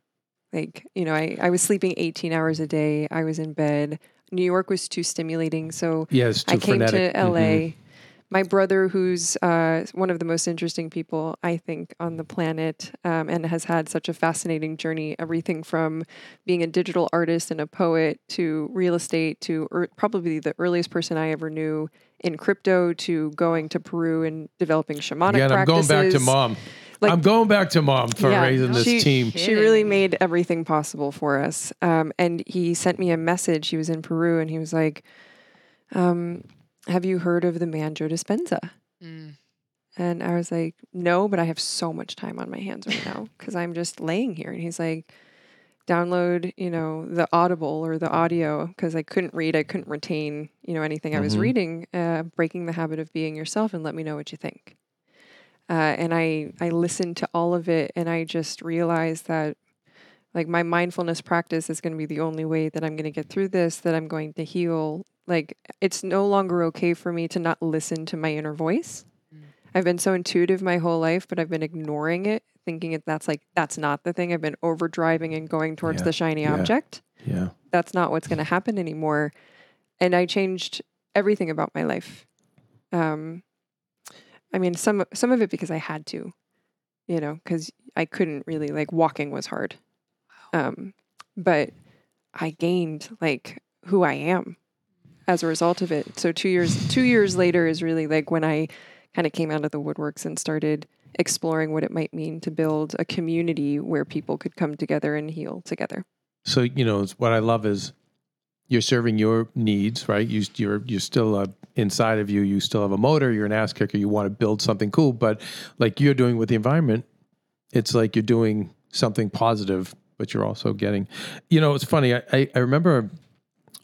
Like you know, I I was sleeping 18 hours a day. I was in bed. New York was too stimulating, so yeah, too I came frenetic. to LA. Mhm. My brother, who's uh, one of the most interesting people I think on the planet, um, and has had such a fascinating journey. Everything from being a digital artist and a poet to real estate to er, probably the earliest person I ever knew in crypto to going to Peru and developing shamanic Yeah, and I'm going practices. back to mom. Like- I'm going back to mom for Yeah, raising this she- team. She really made everything possible for us. Um, and he sent me a message. He was in Peru and he was like, um, Have you heard of the man Joe Dispenza? Mm. And I was like, no, but I have so much time on my hands right now <laughs> because I'm just laying here. And he's like, download, you know, the Audible or the audio because I couldn't read, I couldn't retain, you know, anything I was Mhm. reading. Uh, Breaking the habit of being yourself, and let me know what you think. Uh, and I I listened to all of it, and I just realized that like my mindfulness practice is going to be the only way that I'm going to get through this. That I'm going to heal. Like it's no longer okay for me to not listen to my inner voice. I've been so intuitive my whole life, but I've been ignoring it, thinking it that's like that's not the thing. I've been overdriving and going towards Yeah, the shiny yeah. object. Yeah. That's not what's going <laughs> to happen anymore. And I changed everything about my life. Um, I mean, some some of it because I had to, you know, because I couldn't really like walking was hard. Um, but I gained like who I am as a result of it. So two years two years later is really like when I kind of came out of the woodworks and started exploring what it might mean to build a community where people could come together and heal together. So you know what I love is you're serving your needs, right? You, you're you're still uh, inside of you. You still have a motor. You're an ass kicker. You want to build something cool, but like you're doing with the environment, it's like you're doing something positive, but you're also getting. You know, it's funny. I I, I remember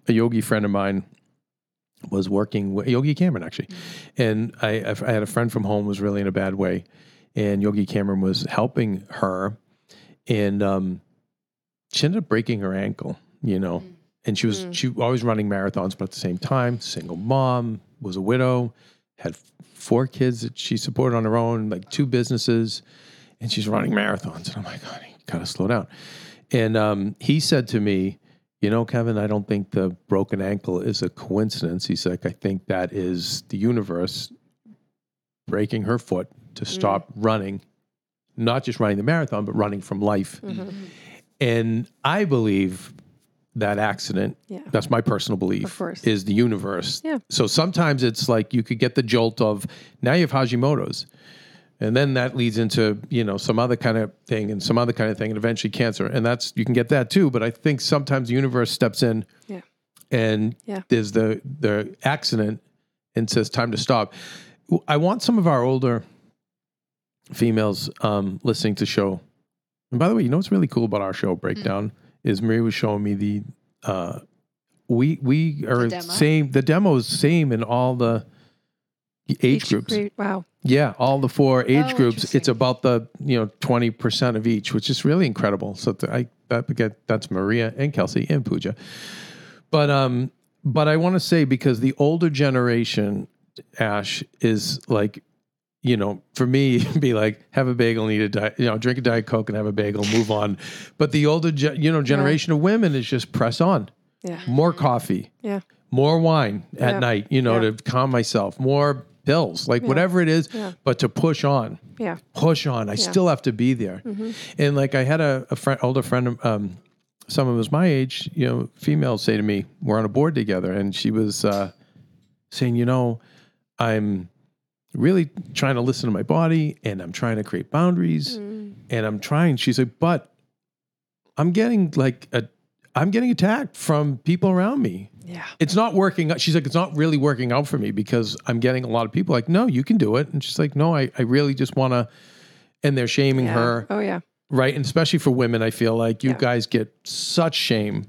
a yogi friend of mine was working with Yogi Cameron actually, and I I had a friend from home who was really in a bad way, and Yogi Cameron was helping her, and um, she ended up breaking her ankle. You know, and she was Mm. she always running marathons, but at the same time, single mom, was a widow, had four kids that she supported on her own, like two businesses, and she's running marathons. And I'm like, honey, gotta slow down. And um, he said to me, you know, Kevin, I don't think the broken ankle is a coincidence. He's like, I think that is the universe breaking her foot to stop running, not just running the marathon, but running from life. And I believe that accident, Yeah. that's my personal belief, Of course. is the universe. Yeah. So sometimes it's like you could get the jolt of now you have Hashimoto's. And then that leads into, you know, some other kind of thing and some other kind of thing and eventually cancer. And that's you can get that too. But I think sometimes the universe steps in Yeah. and Yeah. there's the the accident and says time to stop. I want some of our older females um, listening to show. And by the way, you know what's really cool about our show breakdown is Marie was showing me the uh, we we are demo? same the demo is same in all the age Each groups. great- wow. Yeah, all the four age Oh, groups. It's about the you know twenty percent of each, which is really incredible. So th- I that get that's Maria and Kelsey and Pooja, but um, but I want to say because the older generation, Ash is like, you know, for me, <laughs> be like have a bagel, eat a diet, you know, drink a diet coke and have a bagel, move on. But the older, ge- you know, generation of women is just press on, Yeah. more coffee, Yeah. more wine at Yeah. night, you know, Yeah. to calm myself, more pills, like whatever it is, Yeah. but to push on, Yeah. push on. I still have to be there. Mm-hmm. And like I had a, a friend, older friend, um, someone was my age, you know, female say to me, we're on a board together. And she was uh, saying, you know, I'm really trying to listen to my body and I'm trying to create boundaries Mm. and I'm trying. She's like, but I'm getting like a, I'm getting attacked from people around me Yeah. it's not working. out. She's like, it's not really working out for me because I'm getting a lot of people like, no, you can do it. And she's like, no, I, I really just want to. And they're shaming Yeah. her, Oh yeah. right? And especially for women, I feel like you Yeah. guys get such shame.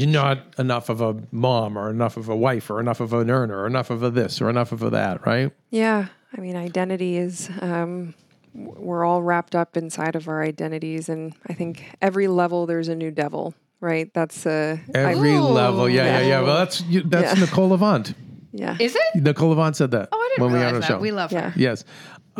So much. You're not enough of a mom or enough of a wife or enough of an earner or enough of a this or enough of a that, right? Yeah. I mean, identity is, um, we're all wrapped up inside of our identities, and I think every level there's a new devil. Right. That's uh. Every Ooh. level. Yeah, yeah, yeah. Yeah. Well, that's you, that's Yeah. Nicole Levant. yeah. Is it? Nicole Levant said that. Oh, I didn't when we realize had our that. show. We love Yeah. her. Yes.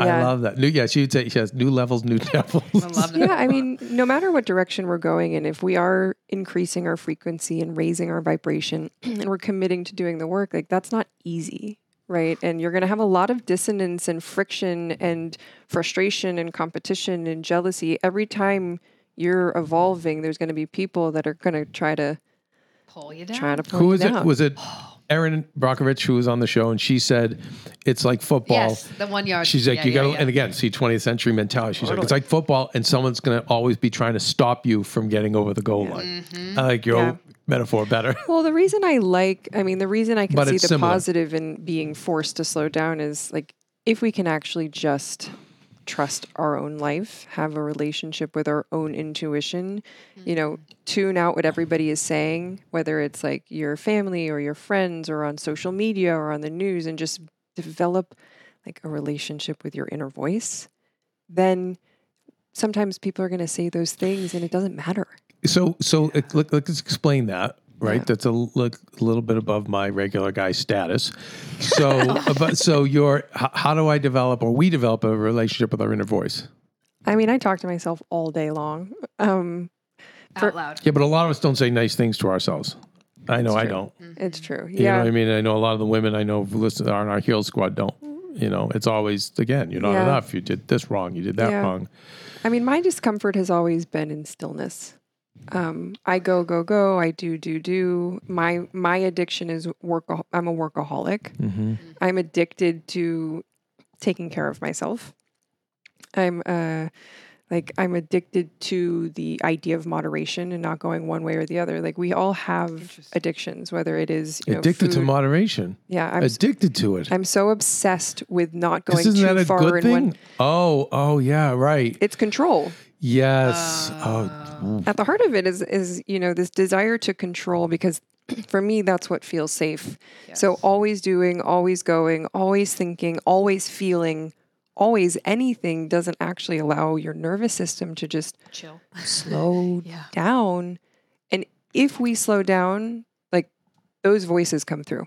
I love that. New, yeah, she would say she has new levels, new <laughs> devils. I love that. yeah, I mean, no matter what direction we're going in, if we are increasing our frequency and raising our vibration <clears throat> and we're committing to doing the work, like that's not easy, right? And you're going to have a lot of dissonance and friction and frustration and competition and jealousy. Every time you're evolving, there's going to be people that are going to try to Pull you down. try to pull Who you was it? down. Was it <gasps> oh, Erin Brockovich who was on the show and she said it's like football. Yes, the one yard. She's like, Yeah, you yeah, got to, yeah. and again, see 20th century mentality. She's like, it's like football, and someone's going to always be trying to stop you from getting over the goal line. Mm-hmm. I like your Yeah. metaphor better. Well, the reason I like, I mean, the reason I can But see the similar. positive in being forced to slow down is like if we can actually just trust our own life, have a relationship with our own intuition, you know, tune out what everybody is saying, whether it's like your family or your friends or on social media or on the news, and just develop like a relationship with your inner voice, then sometimes people are going to say those things and it doesn't matter. So, so uh, let, let's explain that. Right, Yeah. that's a, li- a little bit above my regular guy status. So, <laughs> uh, but so your how, how do I develop or we develop a relationship with our inner voice? I mean, I talk to myself all day long. Um, Out loud. Yeah, but a lot of us don't say nice things to ourselves. I know I don't. it's true. You know Yeah. what I mean? I know a lot of the women I know who listen are on our Heal Squad don't. You know, it's always again, you're not Yeah. enough. You did this wrong. You did that Yeah. wrong. I mean, my discomfort has always been in stillness. Um, I go, go, go. I do, do, do. My my addiction is work. I'm a workaholic. Mm-hmm. I'm addicted to taking care of myself. I'm uh, like I'm addicted to the idea of moderation and not going one way or the other. Like we all have addictions, whether it is you know, Addicted to moderation. Yeah, I'm s- Addicted to it. I'm so obsessed with not going This isn't too that a far good in thing? one. Oh, oh yeah, right. It's control. Yes. oh, Mm. at the heart of it is is you know this desire to control because <clears throat> for me that's what feels safe. So always doing always going always thinking always feeling always anything doesn't actually allow your nervous system to just Chill. slow <laughs> Yeah. down. And if we slow down like those voices come through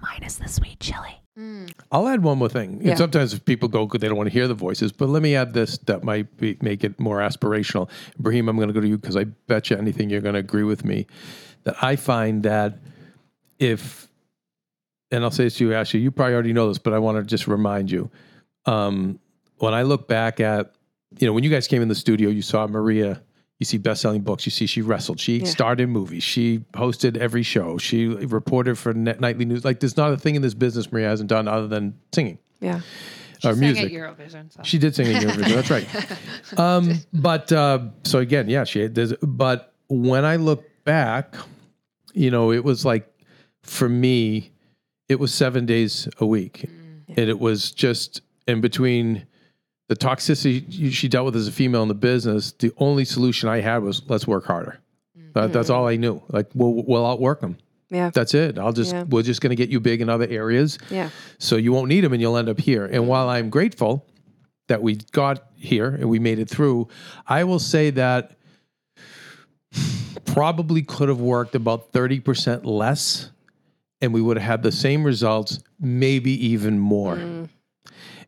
minus the sweet chili. I'll add one more thing. Yeah. And sometimes if people go, they don't want to hear the voices, but let me add this that might be, make it more aspirational. Brahim, I'm going to go to you because I bet you anything you're going to agree with me that I find that if, and I'll say this to you, Ashley, you probably already know this, but I want to just remind you. Um, when I look back at, you know, when you guys came in the studio, you saw Maria. You see best-selling books. You see she wrestled. She Yeah. starred in movies. She hosted every show. She reported for Net- nightly news. Like there's not a thing in this business Maria hasn't done other than singing yeah or Sang music. at Eurovision. So. She did sing in Eurovision. That's right. <laughs> Um, but uh, so again, yeah, she there's, But when I look back, you know, it was like for me, it was seven days a week, and it was just in between the toxicity she dealt with as a female in the business. The only solution I had was let's work harder. Mm-hmm. That, that's all I knew. Like we'll we'll outwork them. yeah That's it. I'll just Yeah. we're just going to get you big in other areas. yeah So you won't need them and you'll end up here. And mm-hmm. while I'm grateful that we got here and we made it through, I will say that probably could have worked about 30% less and we would have had the same results, maybe even more. Mm.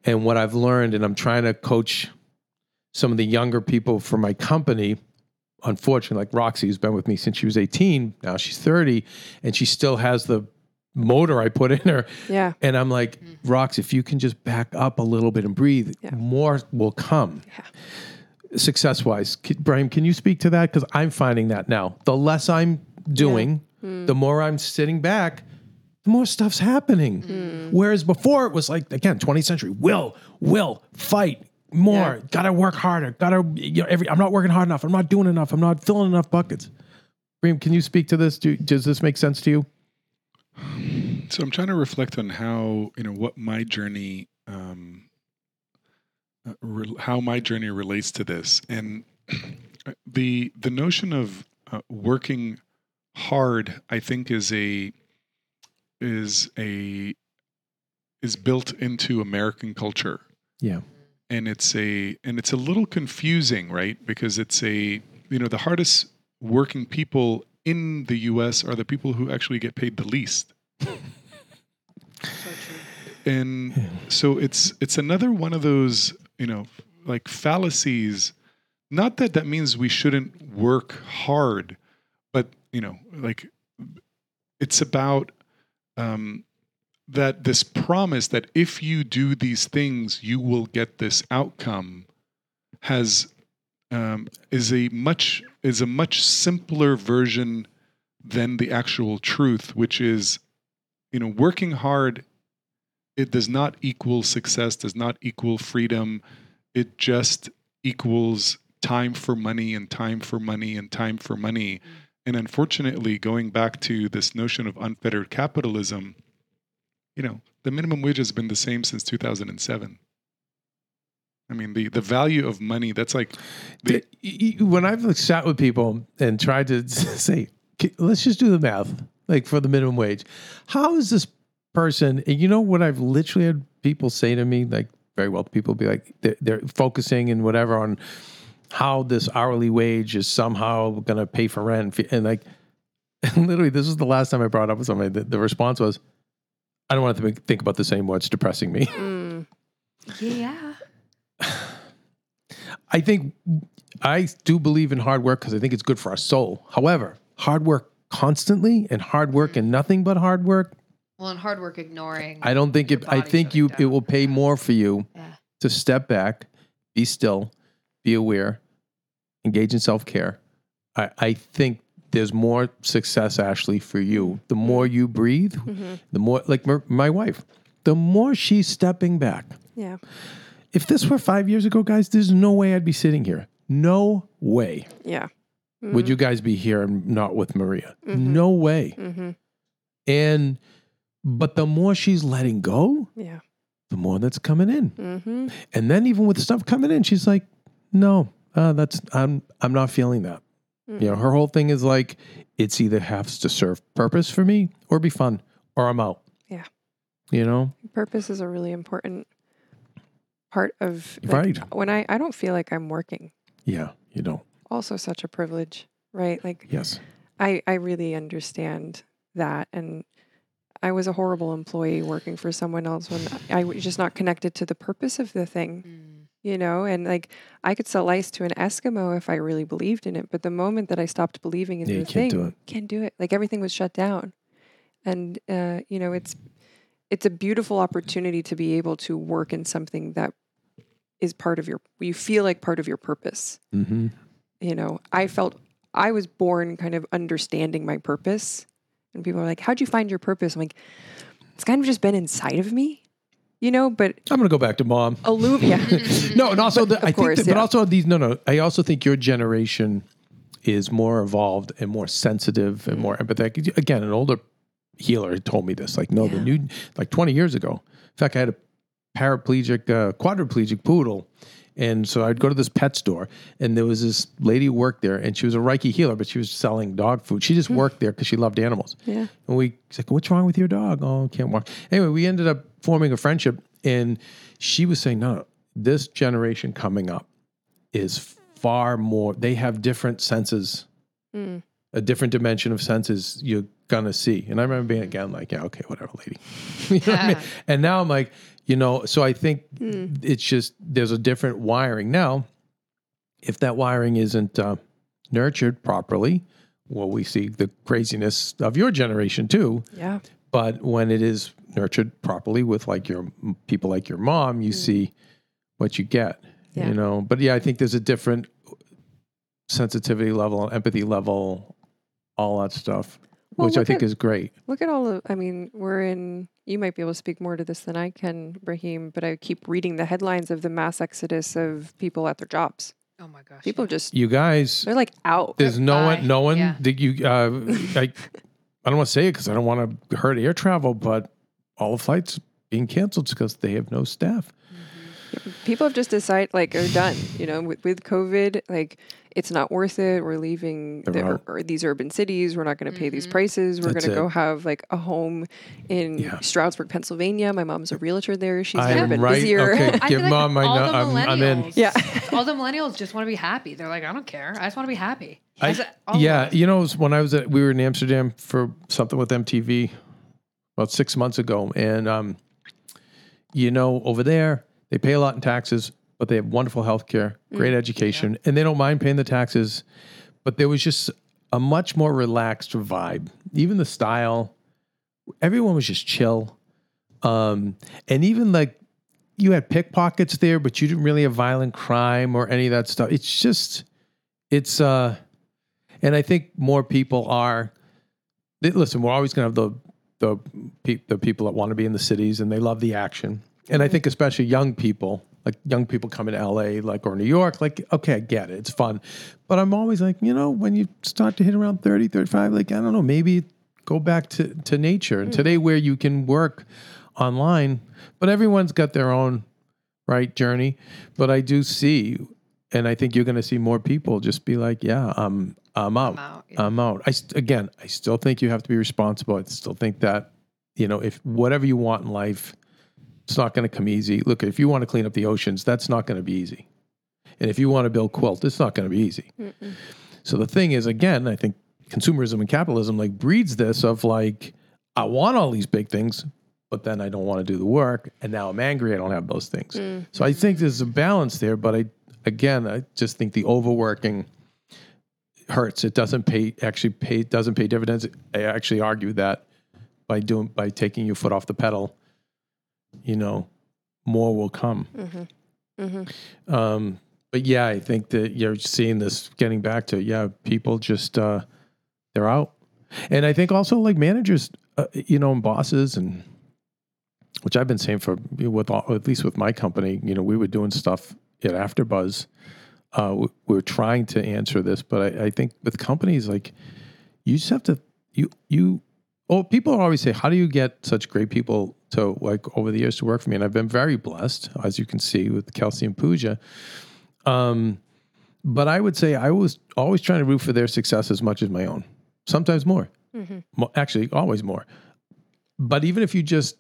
And what I've learned, and I'm trying to coach some of the younger people for my company. Unfortunately, like Roxy, who's been with me since she was 18, now she's 30, and she still has the motor I put in her. yeah And I'm like, mm-hmm. Rox, if you can just back up a little bit and breathe, Yeah. more will come. Yeah. Success wise, Brian, can you speak to that? Because I'm finding that now. The less I'm doing, hmm. the more I'm sitting back, more stuff's happening. Whereas before it was like, again, 20th century, will, will, fight. More, Yeah. gotta work harder. Gotta, you know, every. I'm not working hard enough. I'm not doing enough. I'm not filling enough buckets. Brahim, can you speak to this? Do, does this make sense to you? So I'm trying to reflect on how you know what my journey, um, uh, re- how my journey relates to this, and <clears throat> the the notion of uh, working hard, I think, is a is a is built into American culture. Yeah. and it's a and it's a little confusing, right? Because it's a you know the hardest working people in the U.S. are the people who actually get paid the least, and so it's it's another one of those you know like fallacies. Not that that means we shouldn't work hard, but you know like it's about um, that this promise that if you do these things, you will get this outcome has um, is a much is a much simpler version than the actual truth, which is you know working hard. It does not equal success. Does not equal freedom. It just equals time for money and time for money and time for money. And unfortunately, going back to this notion of unfettered capitalism, you know, the minimum wage has been the same since 2007. I mean, the, the value of money, that's like, the, when I've sat with people and tried to <laughs> say, let's just do the math, like for the minimum wage. How is this person? And you know what I've literally had people say to me, like very well, people be like, they're, they're focusing and whatever on how this hourly wage is somehow going to pay for rent. And like, <laughs> literally, this is the last time I brought up with somebody. The, the response was, I don't want to think- think about this anymore. It's depressing me. Mm. Yeah. <sighs> I think I do believe in hard work because I think it's good for our soul. However, hard work constantly and hard work and nothing but hard work, Well, and hard work ignoring. I don't think Your it. I think you down. it will pay Yeah. more for you Yeah. to step back, be still, be aware, engage in self care. I, I think there's more success, Ashley, for you. The more you breathe, the more like my, my wife. The more she's stepping back. Yeah. If this were five years ago, guys, there's no way I'd be sitting here. No way. Yeah. would you guys be here and not with Maria? Mhm. No way. Mm-hmm. And but the more she's letting go, Yeah. the more that's coming in. Mm-hmm. And then even with stuff coming in, she's like, "No, uh, that's I'm I'm not feeling that." You know, her whole thing is like, it's either has to serve purpose for me or be fun, or I'm out. Yeah. You know, Purpose is a really important part of like, Right. When I I don't feel like I'm working, yeah, you don't. also such a privilege, right? Like Yes. I I really understand that, and I was a horrible employee working for someone else when I was just not connected to the purpose of the thing. Mm. You know and like i could sell ice to an eskimo if i really believed in it but the moment that i stopped believing in Yeah, the thing can't do it. can't do it. Like everything was shut down. And uh, you know it's it's a beautiful opportunity to be able to work in something that is part of your you feel like part of your purpose. Mm-hmm. you know i felt i was born kind of understanding my purpose. And people are like how'd you find your purpose? I'm like it's kind of just been inside of me you know but I'm gonna go back to mom. yeah <laughs> no, and also the, I think, course, that, but also these. No, no. I also think your generation is more evolved and more sensitive and more empathetic. Again, an older healer told me this. Like, no, the new, like 20 years ago. In fact, I had a paraplegic, uh, quadriplegic poodle. And so I'd go to this pet store, and there was this lady who worked there, and she was a Reiki healer, but she was selling dog food. She just worked there because she loved animals. yeah And we like, what's wrong with your dog? Oh, can't walk. Anyway, we ended up forming a friendship. And she was saying, no, no, this generation coming up is far more, they have different senses, Mm. a different dimension of senses you're going to see. And I remember being again like, yeah, okay, whatever, lady. <laughs> You know what I mean? <laughs> And now I'm like, you know, so I think it's just, there's a different wiring. Now, if that wiring isn't uh, nurtured properly, well, we see the craziness of your generation too. yeah But when it is nurtured properly with like your people like your mom, you see what you get. Yeah. You know, but yeah, I think there's a different sensitivity level, empathy level, all that stuff, Well, which I think at- is great. Look at all of, I mean, we're in, you might be able to speak more to this than I can, Brahim, but I keep reading the headlines of the mass exodus of people at their jobs. Oh my gosh. People just, You guys, they're like out. there's no Bye. one, no one. Yeah. Did you? Uh, I, I don't want to say it because I don't want to hurt air travel, but all the flights being canceled because they have no staff. People have just decided, like, are done, you know, with, with COVID. Like, it's not worth it. We're leaving the, are. or these urban cities. We're not going to pay these Mhm. prices. We're going to go have like a home in Yeah. Stroudsburg, Pennsylvania. My mom's a realtor there. She's I never been right. busier. Okay, <laughs> I give like mom my all no- the I'm, I'm in. Yeah. <laughs> all the millennials just want to be happy. They're like, I don't care. I just want to be happy. I- That's it. All of yeah, us. you know, when I was at, we were in Amsterdam for something with MTV about six months ago, and um, you know, over there they pay a lot in taxes, but they have wonderful health care, great education, and they don't mind paying the taxes. But there was just a much more relaxed vibe. Even the style, everyone was just chill, um, and even like you had pickpockets there, but you didn't really have violent crime or any of that stuff. It's just, it's uh and I think more people are. they- Listen, we're always going to have the the pe- the people that want to be in the cities and they love the action. And I think especially young people, like young people coming to LA, like or New York, like okay, I get it, it's fun. But I'm always like, you know, when you start to hit around 30, 35, like I don't know, maybe go back to to nature. And mm. today, where you can work online, but everyone's got their own right journey. But I do see and I think you're going to see more people just be like, "Yeah, I'm, I'm out, I'm out, yeah. I'm out." I st- again, I still think you have to be responsible. I still think that, you know, if whatever you want in life, it's not going to come easy. Look, if you want to clean up the oceans, that's not going to be easy, and if you want to build quilt, it's not going to be easy. So the thing is, again, I think consumerism and capitalism like breeds this of like, I want all these big things, but then I don't want to do the work, and now I'm angry I don't have those things. Mm. So I think there's a balance there, but I again I just think the overworking hurts. It doesn't pay actually pay doesn't pay dividends. I actually argue that by doing by taking your foot off the pedal, you know, more will come. Um, but yeah, I think that you're seeing this getting back to yeah, people just uh, they're out, and I think also like managers, uh, you know, and bosses and which I've been saying for with all, at least with my company, you know, we were doing stuff at AfterBuzz. Uh, we, we were trying to answer this, but I, I think with companies like you just have to you you. Oh, people always say, "How do you get such great people to like over the years to work for me?" And I've been very blessed, as you can see with Kelsey and Pooja. Um, but I would say I was always trying to root for their success as much as my own. Sometimes more. Mo- actually, always more. But even if you just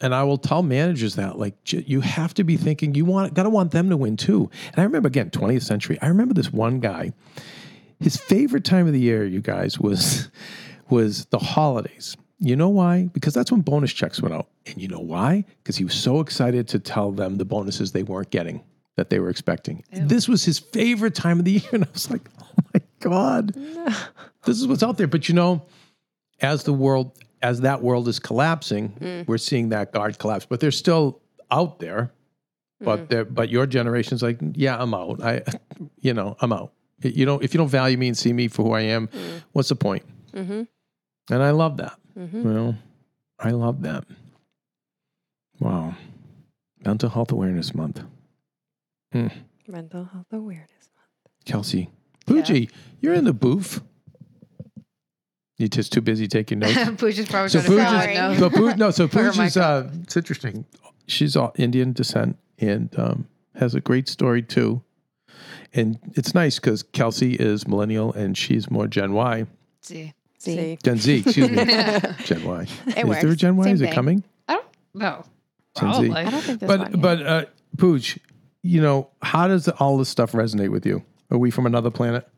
and I will tell managers that like you have to be thinking you want got to want them to win too. And I remember again 20th century. I remember this one guy. His favorite time of the year, you guys, was <laughs> was the holidays. You know why? Because that's when bonus checks went out. And you know why? Because he was so excited to tell them the bonuses they weren't getting that they were expecting. This was his favorite time of the <laughs> year. And I was like, oh my God. <laughs> This is what's out there. But you know, as the world as that world is collapsing, mm. we're seeing that guard collapse. But they're still out there. But mm. they're but your generation's like, yeah, I'm out. I <laughs> you know, I'm out. You know, if you don't value me and see me for who I am, mm. what's the point? Mm-hmm. And I love that. You know, I love that. Wow. Mental Health Awareness Month. Mental health awareness. Month. Kelsey. Pooji, you're in the booth. You're just too busy taking notes. <laughs> Pooch is probably So trying to Pooja's, figure out so Poo, no, so <laughs> For Pooja's, uh, it's interesting. She's all Indian descent and um, has a great story too. And it's nice because Kelsey is millennial and she's more Gen Y, See. See. Gen Z, excuse me, <laughs> Gen Y. It is there a. Gen Y? Same is it thing. coming? I don't know. Gen Z. Probably. I don't think there's one But yet. but uh, Pooj, you know, how does all this stuff resonate with you? Are we from another planet?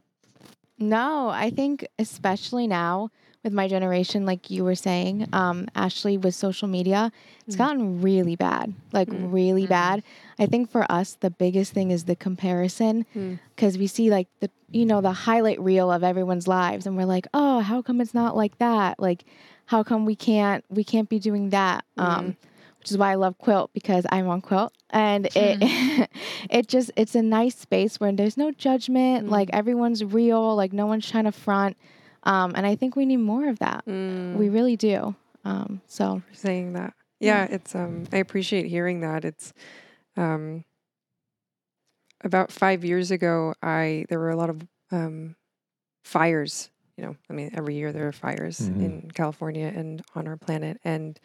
No, I think especially now with my generation, like you were saying, mm-hmm. um, Ashley, with social media, it's mm. gotten really bad, like mm. really mm-hmm. bad. I think for us, the biggest thing is the comparison hmm. because we see like the, you know, the highlight reel of everyone's lives and we're like, oh, how come it's not like that? Like, how come we can't, we can't be doing that? Hmm. Um, which is why I love quilt because I'm on quilt and <laughs> it <laughs> it just it's a nice space where there's no judgment hmm. like everyone's real like no one's trying to front um, and I think we need more of that we really do um, so saying that. Yeah, it's um I appreciate hearing that. It's um about 5 years ago I there were a lot of um fires, you know, I mean every year there are fires Mhm. in California and on our planet and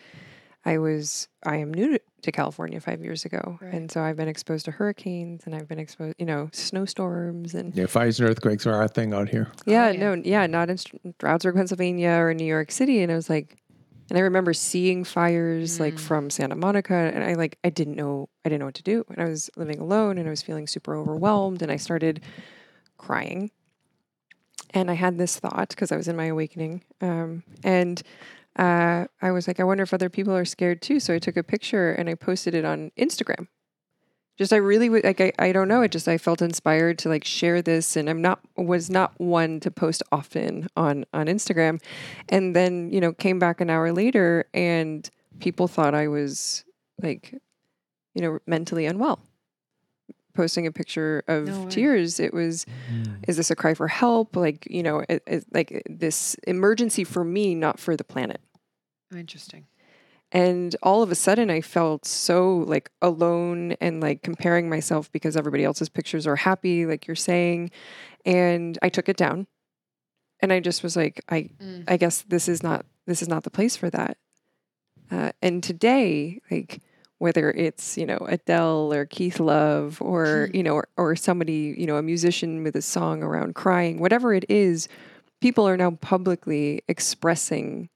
I was I am new to, to California five years ago, Right. and so I've been exposed to hurricanes and I've been exposed, you know, snowstorms and Yeah, fires and earthquakes are our thing out here. yeah, yeah. no, yeah, not in Stroudsburg, Pennsylvania or New York City. And I was like, and I remember seeing fires like Mm. from Santa Monica, and I like I didn't know I didn't know what to do, and I was living alone, and I was feeling super overwhelmed, and I started crying. And I had this thought because I was in my awakening, um, and uh, I was like, I wonder if other people are scared too. So I took a picture and I posted it on Instagram. Just I really like I, I don't know. It just I felt inspired to like share this and I'm not was not one to post often on on Instagram. And then you know came back an hour later and people thought I was like you know mentally unwell posting a picture of No tears it was is this a cry for help like you know it, it, like this emergency for me not for the planet Oh, interesting. and all of a sudden I felt so like alone and like comparing myself because everybody else's pictures are happy, like you're saying. And I took it down. And I just was like, I Mm. I guess this is not this is not the place for that. Uh, and today, like whether it's you know Adele or Keith Love or mm-hmm. you know or, or somebody you know a musician with a song around crying, whatever it is, people are now publicly expressing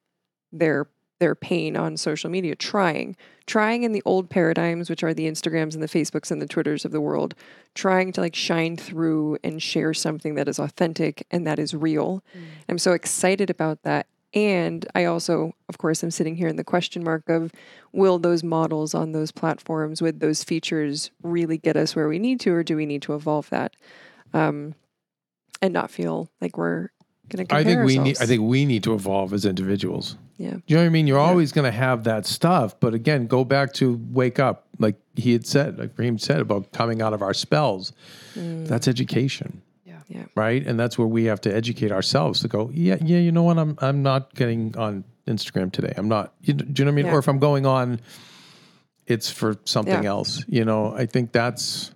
their their pain on social media, trying, trying in the old paradigms, which are the Instagrams and the Facebooks and the Twitters of the world, trying to like shine through and share something that is authentic and that is real. Mm. I'm so excited about that. And I also, of course, am sitting here in the question mark of will those models on those platforms with those features really get us where we need to, or do we need to evolve that um, and not feel like we're going to I think we need. I think we need to evolve as individuals. Yeah. Do you know what I mean? You're always going to have that stuff, but again, go back to wake up, like he had said, like Brahim said about coming out of our spells. That's education, Yeah. Right? And that's where we have to educate ourselves to go. Yeah, yeah. You know what? I'm I'm not getting on Instagram today. I'm not. You, do you know what I mean? Yeah. Or if I'm going on, it's for something Yeah. else. You know, I think that's.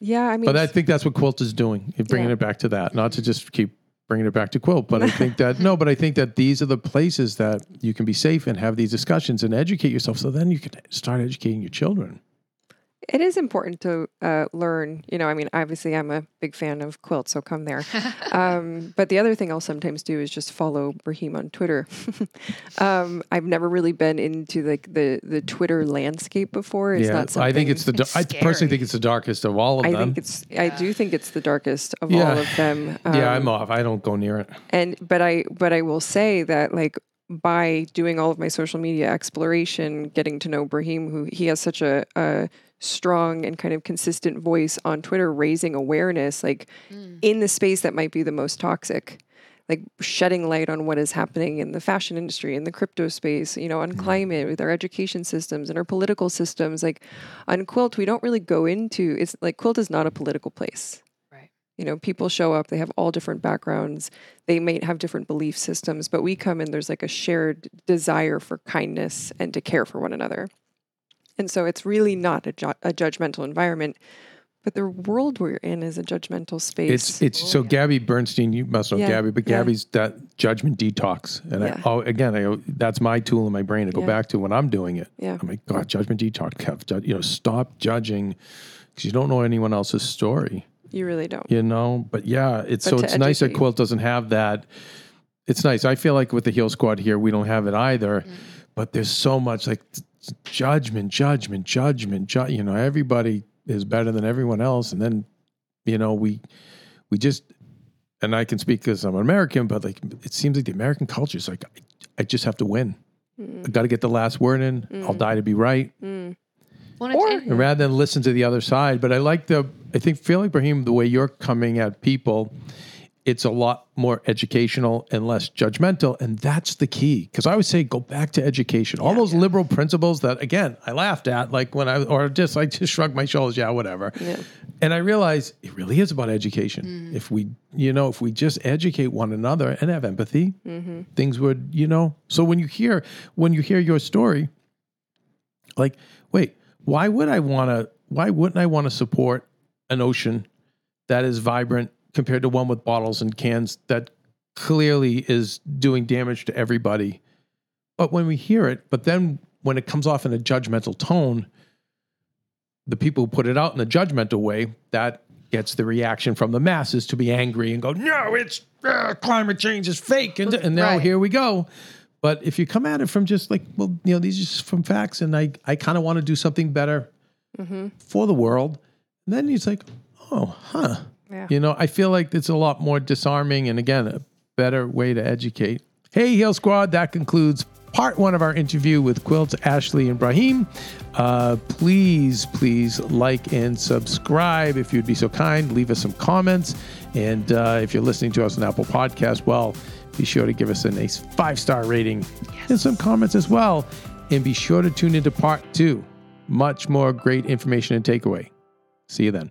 Yeah. I mean, But I think that's what Quilt is doing, eh, bringing Yeah. it back to that, not to just keep bringing it back to Quilt. But I <laughs> think that, no, but I think that these are the places that you can be safe and have these discussions and educate yourself. So then you can start educating your children. It is important to uh, learn. You know, I mean, obviously, I'm a big fan of quilts, so come there. <laughs> um, but the other thing I'll sometimes do is just follow Brahim on Twitter. <laughs> um, I've never really been into like the the Twitter landscape before. It's not something. I think it's the, da- It's I personally think it's the darkest of all of I them. think it's. I do think it's the darkest of Yeah. all of them. <laughs> yeah, Um, I'm off. I don't go near it. and but i but i will say that like by doing all of my social media exploration getting to know brahim who he has such a, a strong and kind of consistent voice on twitter raising awareness like mm. in the space that might be the most toxic like shedding light on what is happening in the fashion industry in the crypto space you know on mm. climate with our education systems and our political systems like on quilt we don't really go into it's like quilt is not a political place. Right. you know people show up they have all different backgrounds they may have different belief systems but we come in there's like a shared desire for kindness and to care for one another and so it's really not a, ju- a judgmental environment but the world we're in is a judgmental space It's it's so Gabby Bernstein. You must know Yeah, Gabby, but yeah. Gabby's that judgment detox, and Yeah. I, oh, again, I, that's my tool in my brain to go Yeah. back to when I'm doing it. Yeah. I'm like, God, judgment detox. Kev, ju- you know, stop judging because you don't know anyone else's story. you really don't You know, but yeah, it's But so to it's nice that. Quilt doesn't have that. It's nice. I feel like with the Heal Squad here, we don't have it either. Mm. But there's so much like t- t- judgment, judgment, judgment. Ju- you know, everybody is better than everyone else, and then you know we we just and I can speak because I'm an American, but like it seems like the American culture is like I, I just have to win. Hmm. I got to get the last word in. I'll hmm. die to be right, hmm. Well, Or- and- and rather than listen to the other side. But I like the I think feel like Brahim the way you're coming at people. It's a lot more educational and less judgmental, and that's the key. Because I would say go back to education. All those liberal principles that again I laughed at, like when I or just I just shrugged my shoulders, yeah, whatever. Yeah. And I realized it really is about education. Mm-hmm. If we, you know, if we just educate one another and have empathy, mm-hmm. things would, you know. So when you hear when you hear your story, like, wait, why would I want to? Why wouldn't I want to support an ocean that is vibrant compared to one with bottles and cans that clearly is doing damage to everybody? But when we hear it, but then when it comes off in a judgmental tone, the people who put it out in a judgmental way, that gets the reaction from the masses to be angry and go, no, it's uh, climate change is fake. And, and now Right. here we go. But if you come at it from just like, well, you know, these are just from facts and I, I kind of want to do something better for the world, then it's like, oh, huh. Yeah. You know, I feel like it's a lot more disarming and again, a better way to educate. Hey, Heal Squad, that concludes part one of our interview with Quilt, Ashley, and Brahim. Uh, please, please like and subscribe if you'd be so kind. Leave us some comments. And uh, if you're listening to us on Apple Podcast, well, be sure to give us a nice five star rating and some comments as well. And be sure to tune into part two. Much more great information and takeaway. See you then.